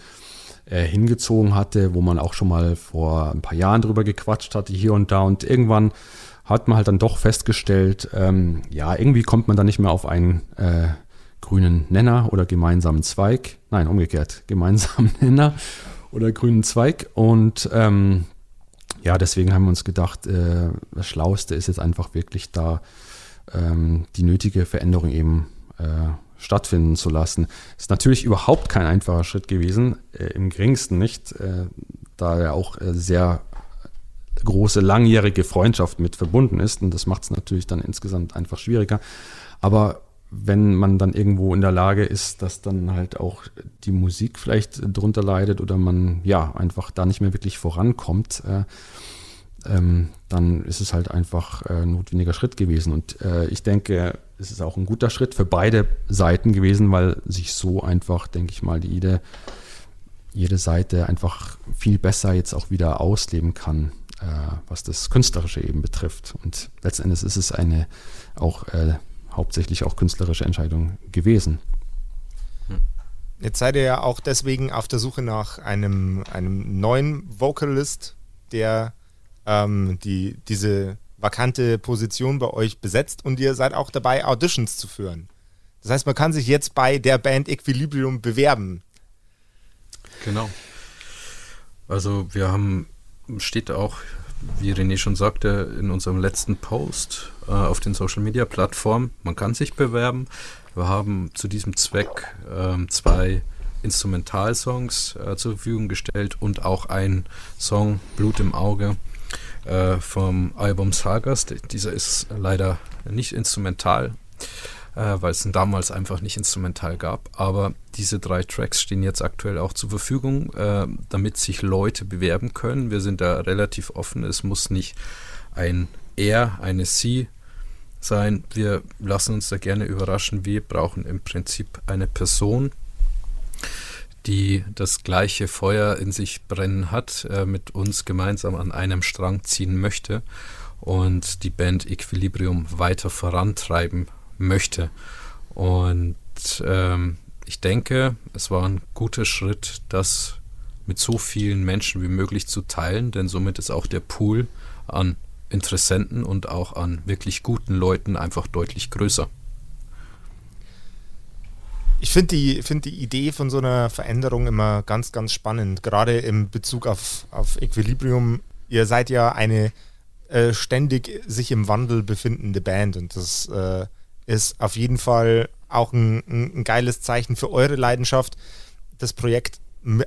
äh, hingezogen hatte, wo man auch schon mal vor ein paar Jahren drüber gequatscht hatte, hier und da. Und irgendwann hat man halt dann doch festgestellt, ähm, ja, irgendwie kommt man da nicht mehr auf einen äh, grünen Nenner oder gemeinsamen Zweig. Nein, umgekehrt, gemeinsamen Nenner oder grünen Zweig. Und ähm, ja, deswegen haben wir uns gedacht, äh, das Schlauste ist jetzt einfach wirklich da ähm, die nötige Veränderung eben äh, stattfinden zu lassen. Ist natürlich überhaupt kein einfacher Schritt gewesen, äh, im geringsten nicht, äh, da ja auch äh, sehr große langjährige Freundschaft mit verbunden ist und das macht es natürlich dann insgesamt einfach schwieriger. Aber wenn man dann irgendwo in der Lage ist, dass dann halt auch die Musik vielleicht drunter leidet oder man ja einfach da nicht mehr wirklich vorankommt, äh, ähm, dann ist es halt einfach äh, ein notwendiger Schritt gewesen. Und äh, ich denke, es ist auch ein guter Schritt für beide Seiten gewesen, weil sich so einfach, denke ich mal, jede, jede Seite einfach viel besser jetzt auch wieder ausleben kann, äh, was das Künstlerische eben betrifft. Und letztendlich ist es eine auch äh, hauptsächlich auch künstlerische Entscheidung gewesen. Jetzt seid ihr ja auch deswegen auf der Suche nach einem, einem neuen Vocalist, der ähm, die, diese vakante Position bei euch besetzt und ihr seid auch dabei, Auditions zu führen. Das heißt, man kann sich jetzt bei der Band Equilibrium bewerben. Genau. Also wir haben, steht auch, wie René schon sagte, in unserem letzten Post äh, auf den Social Media Plattformen, man kann sich bewerben. Wir haben zu diesem Zweck äh, zwei Instrumentalsongs äh, zur Verfügung gestellt und auch einen Song Blut im Auge äh, vom Album Sagas. Dieser ist leider nicht instrumental, äh, weil es ihn damals einfach nicht instrumental gab. Aber diese drei Tracks stehen jetzt aktuell auch zur Verfügung, äh, damit sich Leute bewerben können. Wir sind da relativ offen. Es muss nicht ein Er, eine Sie sein. Wir lassen uns da gerne überraschen. Wir brauchen im Prinzip eine Person, die das gleiche Feuer in sich brennen hat, äh, mit uns gemeinsam an einem Strang ziehen möchte und die Band Equilibrium weiter vorantreiben möchte. Und ähm, ich denke, es war ein guter Schritt, das mit so vielen Menschen wie möglich zu teilen, denn somit ist auch der Pool an Interessenten und auch an wirklich guten Leuten einfach deutlich größer. Ich finde die, find die Idee von so einer Veränderung immer ganz, ganz spannend, gerade im Bezug auf, auf Equilibrium. Ihr seid ja eine äh, ständig sich im Wandel befindende Band und das äh, ist auf jeden Fall auch ein, ein, geiles Zeichen für eure Leidenschaft, das Projekt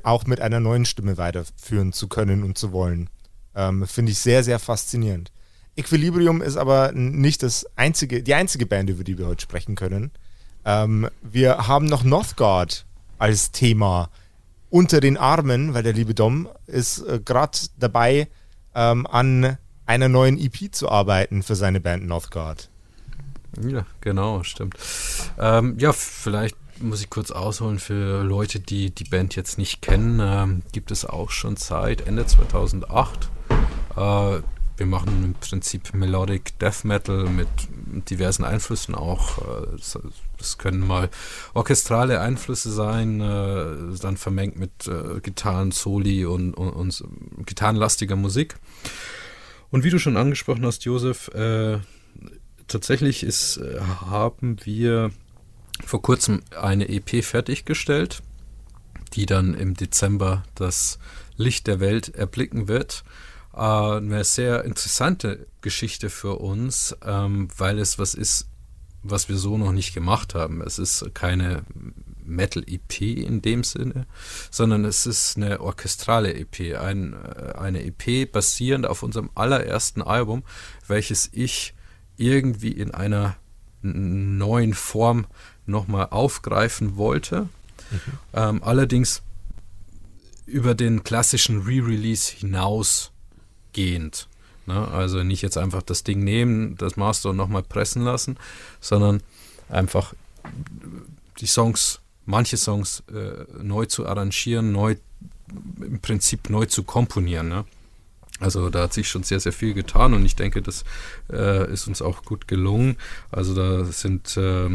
auch mit einer neuen Stimme weiterführen zu können und zu wollen. Ähm, Finde ich sehr, sehr faszinierend. Equilibrium ist aber nicht das einzige, die einzige Band, über die wir heute sprechen können. Ähm, wir haben noch Northgard als Thema unter den Armen, weil der liebe Dom ist äh, gerade dabei, ähm, an einer neuen EP zu arbeiten für seine Band Northgard. Ja, genau, stimmt. Ähm, ja, vielleicht muss ich kurz ausholen für Leute, die die Band jetzt nicht kennen, ähm, gibt es auch schon seit Ende 2008. Äh, wir machen im Prinzip Melodic Death Metal mit diversen Einflüssen auch. Äh, das können mal orchestrale Einflüsse sein, äh, dann vermengt mit äh, Gitarren, Soli und, und, und gitarrenlastiger Musik. Und wie du schon angesprochen hast, Josef, äh, tatsächlich ist, äh, haben wir vor kurzem eine EP fertiggestellt, die dann im Dezember das Licht der Welt erblicken wird. Äh, eine sehr interessante Geschichte für uns, ähm, weil es was ist, was wir so noch nicht gemacht haben. Es ist keine Metal-EP in dem Sinne, sondern es ist eine orchestrale EP, ein, äh, eine EP basierend auf unserem allerersten Album, welches ich irgendwie in einer neuen Form nochmal aufgreifen wollte. Mhm. Ähm, allerdings über den klassischen Re-Release hinausgehend. Ne? Also nicht jetzt einfach das Ding nehmen, das Master und nochmal pressen lassen, sondern einfach die Songs, manche Songs äh, neu zu arrangieren, neu im Prinzip neu zu komponieren. Ne? Also da hat sich schon sehr, sehr viel getan und ich denke, das äh, ist uns auch gut gelungen. Also da sind äh,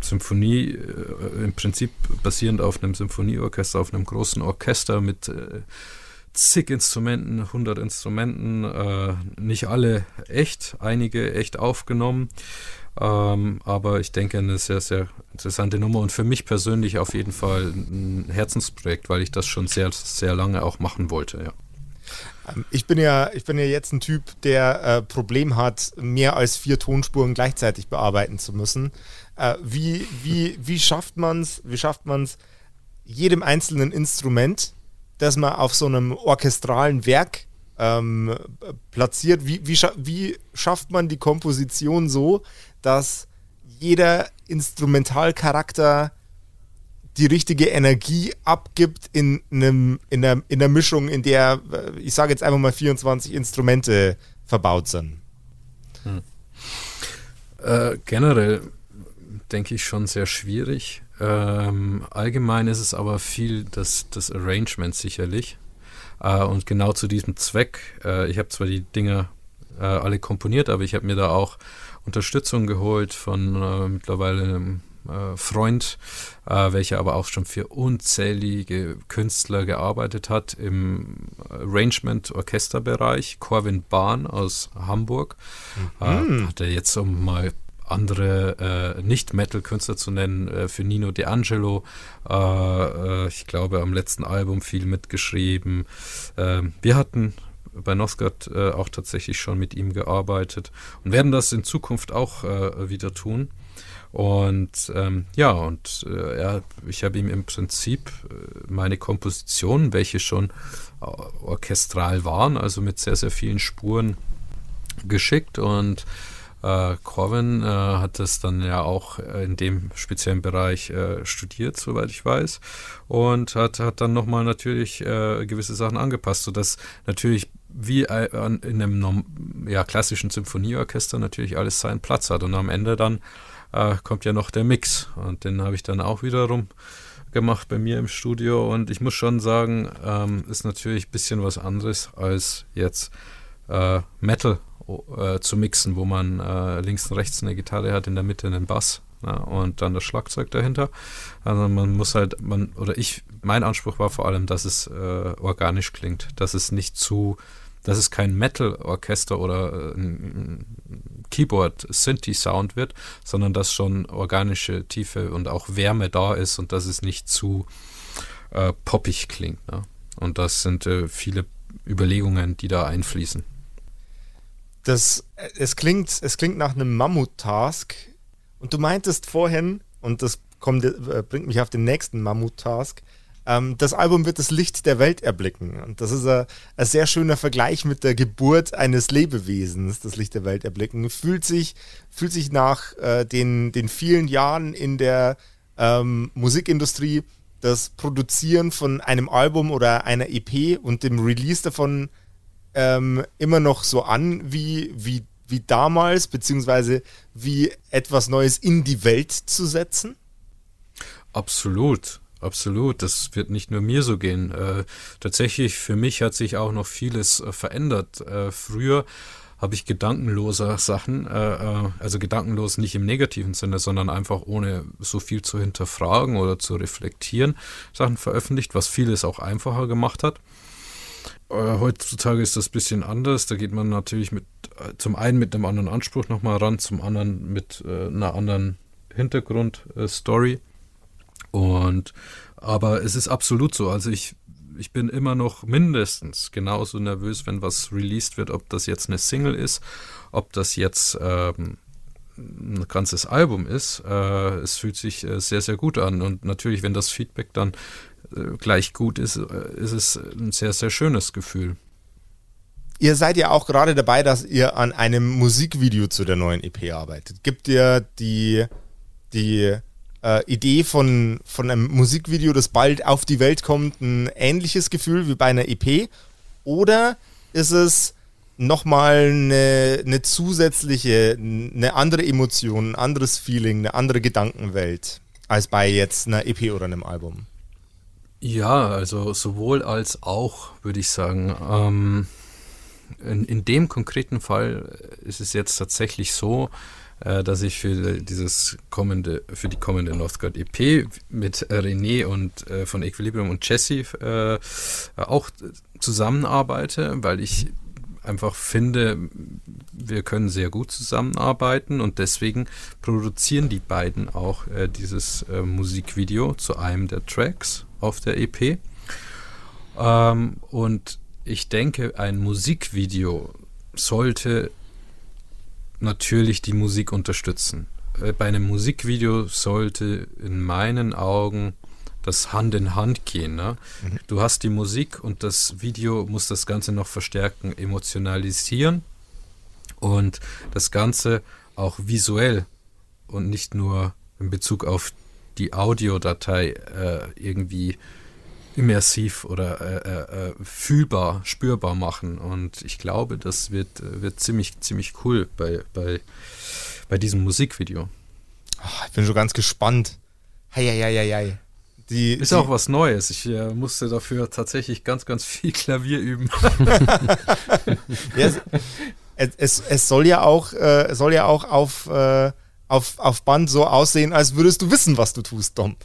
Symphonie äh, im Prinzip basierend auf einem Symphonieorchester, auf einem großen Orchester mit äh, zig Instrumenten, 100 Instrumenten, äh, nicht alle echt, einige echt aufgenommen. Ähm, aber ich denke, eine sehr, sehr interessante Nummer und für mich persönlich auf jeden Fall ein Herzensprojekt, weil ich das schon sehr, sehr lange auch machen wollte, ja. Ähm, ich bin ja, ich bin ja jetzt ein Typ, der äh, Problem hat, mehr als vier Tonspuren gleichzeitig bearbeiten zu müssen. Äh, wie, wie, wie schafft man es, wie schafft man es, jedem einzelnen Instrument, das man auf so einem orchestralen Werk ähm, platziert, wie, wie, scha wie schafft man die Komposition so, dass jeder Instrumentalcharakter die richtige Energie abgibt in, einem, in, einer, in einer Mischung, in der, ich sage jetzt einfach mal 24 Instrumente verbaut sind. Hm. Äh, generell denke ich schon sehr schwierig. Ähm, allgemein ist es aber viel das, das Arrangement sicherlich. Äh, und genau zu diesem Zweck, äh, ich habe zwar die Dinge äh, alle komponiert, aber ich habe mir da auch Unterstützung geholt von äh, mittlerweile einem äh, Freund, äh, welcher aber auch schon für unzählige Künstler gearbeitet hat im Arrangement-Orchesterbereich. Corwin Bahn aus Hamburg. Mhm. Hat er jetzt, um mal andere äh, Nicht-Metal-Künstler zu nennen, äh, für Nino D'Angelo, äh, äh ich glaube, am letzten Album viel mitgeschrieben. Ähm, wir hatten bei Nosgard äh, auch tatsächlich schon mit ihm gearbeitet und werden das in Zukunft auch äh, wieder tun. Und ähm, ja, und äh, ja, ich habe ihm im Prinzip äh, meine Kompositionen, welche schon orchestral waren, also mit sehr, sehr vielen Spuren geschickt und äh, Corwin äh, hat das dann ja auch in dem speziellen Bereich äh, studiert, soweit ich weiß, und hat, hat dann nochmal natürlich äh, gewisse Sachen angepasst, sodass natürlich wie in einem ja, klassischen Symphonieorchester natürlich alles seinen Platz hat und am Ende dann äh, kommt ja noch der Mix. Und den habe ich dann auch wiederum gemacht bei mir im Studio. Und ich muss schon sagen, ähm, ist natürlich ein bisschen was anderes als jetzt äh, Metal äh, zu mixen, wo man äh, links und rechts eine Gitarre hat, in der Mitte einen Bass ja, und dann das Schlagzeug dahinter. Also man muss halt, man, oder ich, mein Anspruch war vor allem, dass es äh, organisch klingt, dass es nicht zu dass es kein Metal-Orchester oder äh, ein Keyboard-Synthi-Sound wird, sondern dass schon organische Tiefe und auch Wärme da ist und dass es nicht zu äh, poppig klingt. Ne? Und das sind äh, viele Überlegungen, die da einfließen. Das, es, klingt, es klingt nach einem Mammut-Task. Und du meintest vorhin, und das kommt, äh, bringt mich auf den nächsten Mammut-Task, ähm, das Album wird das Licht der Welt erblicken. Und das ist ein, ein, sehr schöner Vergleich mit der Geburt eines Lebewesens, das Licht der Welt erblicken. Fühlt sich, fühlt sich nach äh, den, den vielen Jahren in der ähm, Musikindustrie das Produzieren von einem Album oder einer EP und dem Release davon ähm, immer noch so an wie, wie, wie damals, beziehungsweise wie etwas Neues in die Welt zu setzen? Absolut. Absolut, das wird nicht nur mir so gehen. Äh, tatsächlich, für mich hat sich auch noch vieles äh, verändert. Äh, früher habe ich gedankenloser Sachen, äh, äh, also gedankenlos nicht im negativen Sinne, sondern einfach ohne so viel zu hinterfragen oder zu reflektieren, Sachen veröffentlicht, was vieles auch einfacher gemacht hat. Äh, heutzutage ist das ein bisschen anders. Da geht man natürlich mit, zum einen mit einem anderen Anspruch nochmal ran, zum anderen mit einer anderen Hintergrundstory. Und aber es ist absolut so. Also ich, ich bin immer noch mindestens genauso nervös, wenn was released wird, ob das jetzt eine Single ist, ob das jetzt ähm, ein ganzes Album ist. Äh, es fühlt sich äh, sehr, sehr gut an. Und natürlich, wenn das Feedback dann äh, gleich gut ist, äh, ist es ein sehr, sehr schönes Gefühl. Ihr seid ja auch gerade dabei, dass ihr an einem Musikvideo zu der neuen EP arbeitet. Gibt ihr die, die äh, Idee von, von einem Musikvideo, das bald auf die Welt kommt, ein ähnliches Gefühl wie bei einer EP? Oder ist es nochmal eine, eine zusätzliche, eine andere Emotion, ein anderes Feeling, eine andere Gedankenwelt als bei jetzt einer EP oder einem Album? Ja, also sowohl als auch, würde ich sagen. Ähm, in, in dem konkreten Fall ist es jetzt tatsächlich so, äh, dass ich für dieses kommende, für die kommende Northgard EP mit René und äh, von Equilibrium und Jesse äh, auch zusammenarbeite, weil ich einfach finde, wir können sehr gut zusammenarbeiten und deswegen produzieren die beiden auch äh, dieses äh, Musikvideo zu einem der Tracks auf der EP. Ähm, und ich denke, ein Musikvideo sollte natürlich die Musik unterstützen. Äh, bei einem Musikvideo sollte in meinen Augen das Hand in Hand gehen. Ne? Mhm. Du hast die Musik und das Video muss das Ganze noch verstärken, emotionalisieren und das Ganze auch visuell und nicht nur in Bezug auf die Audiodatei äh, irgendwie immersiv oder äh, äh, äh, fühlbar, spürbar machen. Und ich glaube, das wird, wird ziemlich, ziemlich cool bei, bei, bei diesem Musikvideo. Oh, ich bin schon ganz gespannt. Heieieiei. Die, ist die, auch was Neues. Ich äh, musste dafür tatsächlich ganz, ganz viel Klavier üben. ja, es, es, es, soll ja auch, äh, soll ja auch auf, äh, auf, auf Band so aussehen, als würdest du wissen, was du tust, Dom.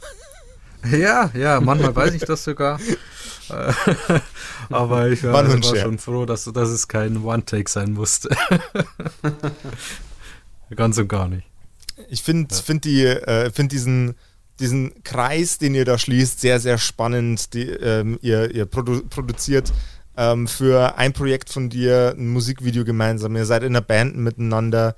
Ja, ja, manchmal weiß ich das sogar. Aber ich war, war schon froh, dass, dass es kein One-Take sein musste. Ganz und gar nicht. Ich finde ja. find äh, find diesen, diesen Kreis, den ihr da schließt, sehr, sehr spannend. Die, ähm, ihr ihr produ produziert ähm, für ein Projekt von dir ein Musikvideo gemeinsam. Ihr seid in einer Band miteinander.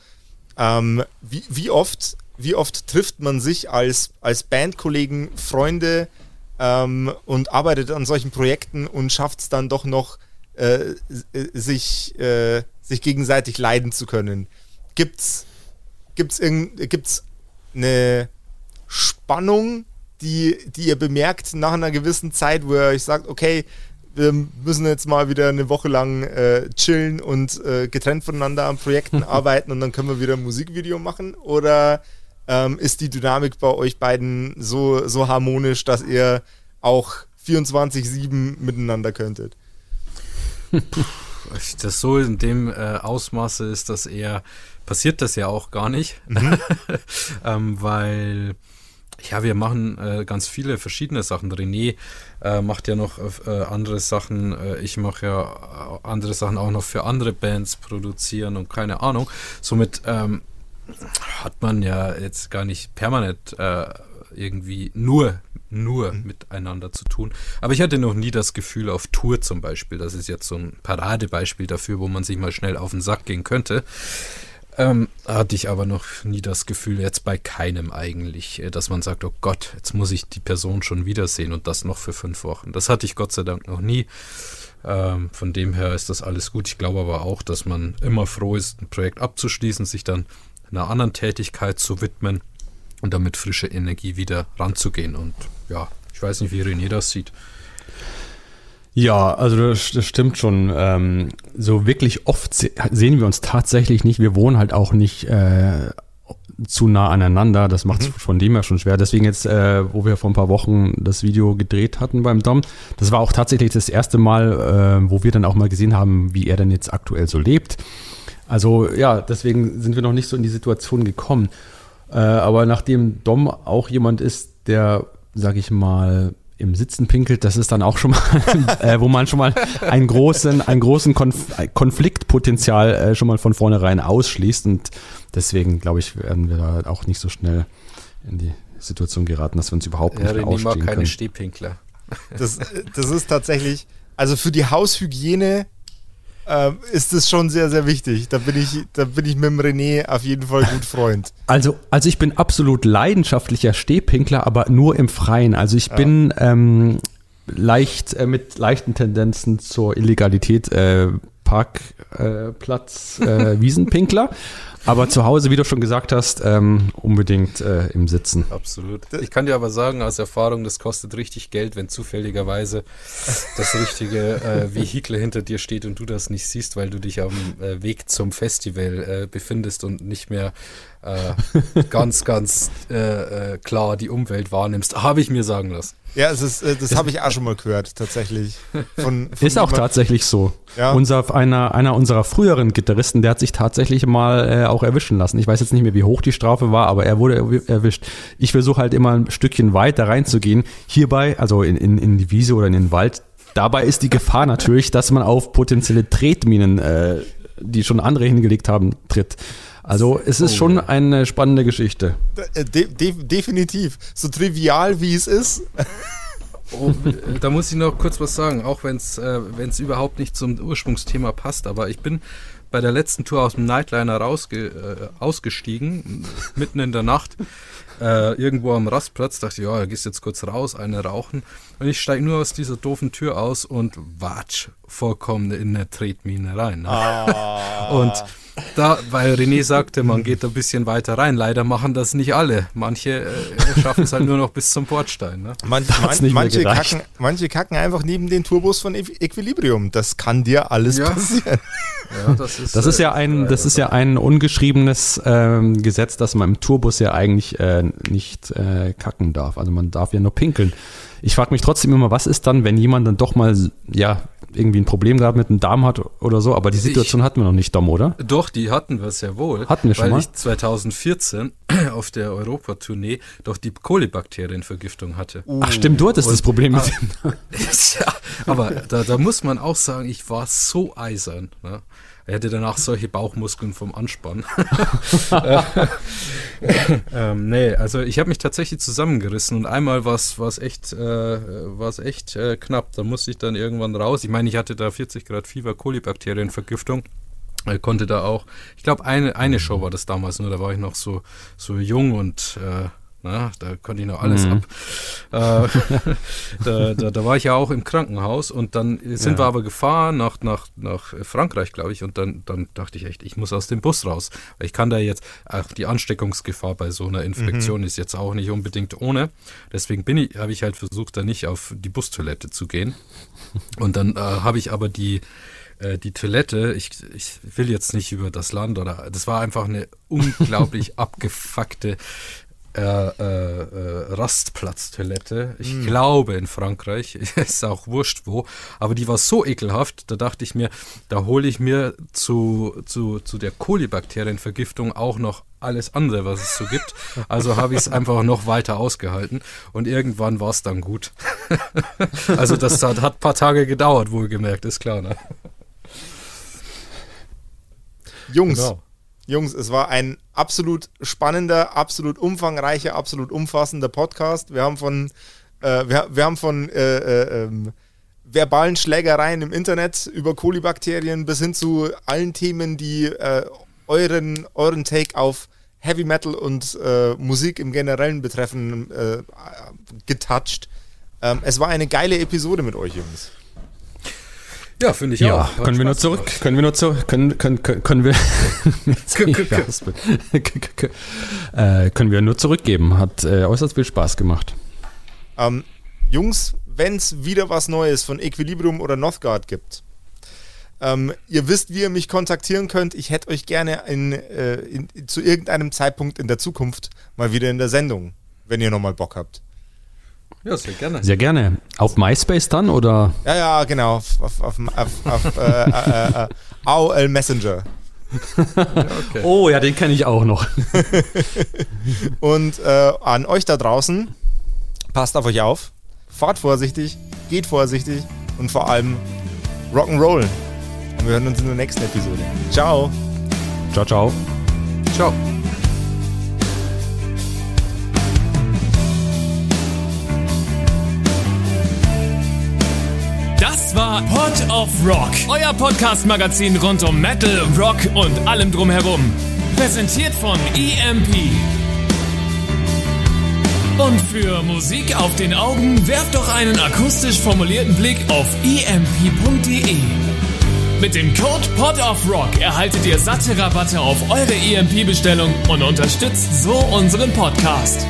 Ähm, wie, wie oft wie oft trifft man sich als, als Bandkollegen, Freunde ähm, und arbeitet an solchen Projekten und schafft es dann doch noch, äh, sich, äh, sich gegenseitig leiden zu können. Gibt's, gibt's, gibt's eine Spannung, die, die ihr bemerkt nach einer gewissen Zeit, wo ihr euch sagt, okay, wir müssen jetzt mal wieder eine Woche lang äh, chillen und äh, getrennt voneinander an Projekten arbeiten und dann können wir wieder ein Musikvideo machen? Oder ähm, ist die Dynamik bei euch beiden so, so harmonisch, dass ihr auch 24-7 miteinander könntet? das so in dem äh, Ausmaße ist das eher, passiert das ja auch gar nicht, mhm. ähm, weil ja, wir machen äh, ganz viele verschiedene Sachen. René äh, macht ja noch äh, andere Sachen. Äh, ich mache ja andere Sachen auch noch für andere Bands produzieren und keine Ahnung. Somit ähm, hat man ja jetzt gar nicht permanent äh, irgendwie nur, nur mhm. miteinander zu tun. Aber ich hatte noch nie das Gefühl auf Tour zum Beispiel, das ist jetzt so ein Paradebeispiel dafür, wo man sich mal schnell auf den Sack gehen könnte. Ähm, hatte ich aber noch nie das Gefühl, jetzt bei keinem eigentlich, äh, dass man sagt, oh Gott, jetzt muss ich die Person schon wiedersehen und das noch für fünf Wochen. Das hatte ich Gott sei Dank noch nie. Ähm, von dem her ist das alles gut. Ich glaube aber auch, dass man immer froh ist, ein Projekt abzuschließen, sich dann einer anderen Tätigkeit zu widmen und damit frische Energie wieder ranzugehen. Und ja, ich weiß nicht, wie René das sieht. Ja, also das, das stimmt schon. Ähm, so wirklich oft se sehen wir uns tatsächlich nicht. Wir wohnen halt auch nicht äh, zu nah aneinander. Das macht es mhm. von dem her schon schwer. Deswegen jetzt, äh, wo wir vor ein paar Wochen das Video gedreht hatten beim Dom, das war auch tatsächlich das erste Mal, äh, wo wir dann auch mal gesehen haben, wie er denn jetzt aktuell so lebt. Also ja, deswegen sind wir noch nicht so in die Situation gekommen. Äh, aber nachdem Dom auch jemand ist, der, sag ich mal, im Sitzen pinkelt, das ist dann auch schon mal, äh, wo man schon mal einen großen, einen großen Konf Konfliktpotenzial äh, schon mal von vornherein ausschließt. Und deswegen, glaube ich, werden wir da auch nicht so schnell in die Situation geraten, dass wir uns überhaupt nicht mehr ausstehen keine können. Stehpinkler. Das, das ist tatsächlich, also für die Haushygiene ähm, ist es schon sehr, sehr wichtig. Da bin, ich, da bin ich mit dem René auf jeden Fall gut Freund. Also, also ich bin absolut leidenschaftlicher Stehpinkler, aber nur im Freien. Also ich ja. bin ähm, leicht äh, mit leichten Tendenzen zur Illegalität äh, Parkplatz äh, Wiesenpinkler. Aber zu Hause, wie du schon gesagt hast, ähm, unbedingt äh, im Sitzen. Absolut. Ich kann dir aber sagen, aus Erfahrung, das kostet richtig Geld, wenn zufälligerweise das richtige äh, Vehikel hinter dir steht und du das nicht siehst, weil du dich am äh, Weg zum Festival äh, befindest und nicht mehr äh, ganz, ganz klar die Umwelt wahrnimmst. Habe ich mir sagen lassen. Ja, es ist, das habe ich auch schon mal gehört, tatsächlich. Von, von ist auch tatsächlich so. Ja. Unser, einer, einer unserer früheren Gitarristen, der hat sich tatsächlich mal äh, auch erwischen lassen. Ich weiß jetzt nicht mehr, wie hoch die Strafe war, aber er wurde erwischt. Ich versuche halt immer ein Stückchen weiter reinzugehen. Hierbei, also in, in, in die Wiese oder in den Wald, dabei ist die Gefahr natürlich, dass man auf potenzielle Tretminen, äh, die schon andere hingelegt haben, tritt. Also es ist oh. schon eine spannende Geschichte. Äh, de de definitiv. So trivial wie es ist. Oh, da muss ich noch kurz was sagen, auch wenn es äh, überhaupt nicht zum Ursprungsthema passt. Aber ich bin bei der letzten Tour aus dem Nightliner rausge äh, ausgestiegen, mitten in der Nacht, äh, irgendwo am Rastplatz. Dachte, ja, da gehst jetzt kurz raus, eine rauchen. Und ich steige nur aus dieser doofen Tür aus und watsch, vollkommen in eine Tretmine rein. Ne? Ah. Und da, weil René sagte, man geht ein bisschen weiter rein. Leider machen das nicht alle. Manche äh, schaffen es halt nur noch bis zum Bordstein. Ne? Man, man, manche, kacken, manche kacken einfach neben den Turbos von Equilibrium. Das kann dir alles ja. passieren. Ja, das ist, das ist ja äh, ein, das ist ja ein ungeschriebenes ähm, Gesetz, dass man im Tourbus ja eigentlich äh, nicht äh, kacken darf. Also man darf ja nur pinkeln. Ich frage mich trotzdem immer, was ist dann, wenn jemand dann doch mal ja irgendwie ein Problem gehabt mit dem Darm hat oder so, aber die Situation ich, hatten wir noch nicht, Dom, oder? Doch, die hatten wir sehr wohl. Hatten wir schon weil mal? ich 2014 auf der Europatournee doch die Kolibakterienvergiftung hatte. Uh. Ach stimmt, du hattest Und, das Problem mit dem. ja, aber da, da muss man auch sagen, ich war so eisern. Ne? Er hätte danach solche Bauchmuskeln vom Anspannen. ähm, nee, also ich habe mich tatsächlich zusammengerissen und einmal war es echt, äh, echt äh, knapp. Da musste ich dann irgendwann raus. Ich meine, ich hatte da 40 Grad Fieber, Kolibakterienvergiftung. Ich konnte da auch, ich glaube, eine, eine Show war das damals nur, da war ich noch so, so jung und äh, na, da konnte ich noch alles mhm. ab. Äh, da, da, da, war ich ja auch im Krankenhaus und dann sind ja. wir aber gefahren nach, nach, nach Frankreich, glaube ich, und dann, dann dachte ich echt, ich muss aus dem Bus raus. Weil ich kann da jetzt, auch die Ansteckungsgefahr bei so einer Infektion mhm. ist jetzt auch nicht unbedingt ohne. Deswegen bin ich, habe ich halt versucht, da nicht auf die Bustoilette zu gehen. Und dann äh, habe ich aber die äh, die Toilette, ich, ich will jetzt nicht über das Land oder das war einfach eine unglaublich abgefuckte äh, äh, äh, Rastplatztoilette. Ich mm. glaube in Frankreich, ist auch wurscht wo, aber die war so ekelhaft, da dachte ich mir, da hole ich mir zu, zu, zu der Kolibakterienvergiftung auch noch alles andere, was es so gibt. Also habe ich es einfach noch weiter ausgehalten und irgendwann war es dann gut. also das hat, hat ein paar Tage gedauert, wohlgemerkt, ist klar. Ne? Jungs, genau. Jungs, es war ein absolut spannender, absolut umfangreicher, absolut umfassender Podcast. Wir haben von, äh, wir, wir, haben von äh, äh, ähm, verbalen Schlägereien im Internet über Kolibakterien bis hin zu allen Themen, die äh, euren, euren Take auf Heavy Metal und äh, Musik im Generellen betreffen, äh, getoucht. Ähm, es war eine geile Episode mit euch, Jungs. Ja, finde ich ja, auch. Können wir nur zurück? Können wir nur zurück? Können, können, können, können wir. äh, können wir nur zurückgeben. Hat äh, äußerst viel Spaß gemacht. Ähm, Jungs, wenn es wieder was Neues von Equilibrium oder Northgard gibt, Ähm, ihr wisst, wie ihr mich kontaktieren könnt. Ich hätte euch gerne in, äh, in, zu irgendeinem Zeitpunkt in der Zukunft mal wieder in der Sendung, wenn ihr nochmal Bock habt. Ja, sehr gerne. Sehr gerne. Auf MySpace dann oder? Ja, ja, genau. Auf, auf, auf, auf, auf äh, äh, äh, AOL Messenger. okay. Oh ja, den kenne ich auch noch. Und äh, an euch da draußen, passt auf euch auf, fahrt vorsichtig, geht vorsichtig und vor allem Rock'n'Roll. Und wir hören uns in der nächsten Episode. Ciao. Ciao, ciao. Ciao. Das war Pod of Rock, euer Podcast-Magazin rund um Metal, Rock und allem drumherum. Präsentiert von EMP. Und für Musik auf den Augen werft doch einen akustisch formulierten Blick auf emp.de. Mit dem Code Pod of Rock erhaltet ihr satte Rabatte auf eure EMP-Bestellung und unterstützt so unseren Podcast.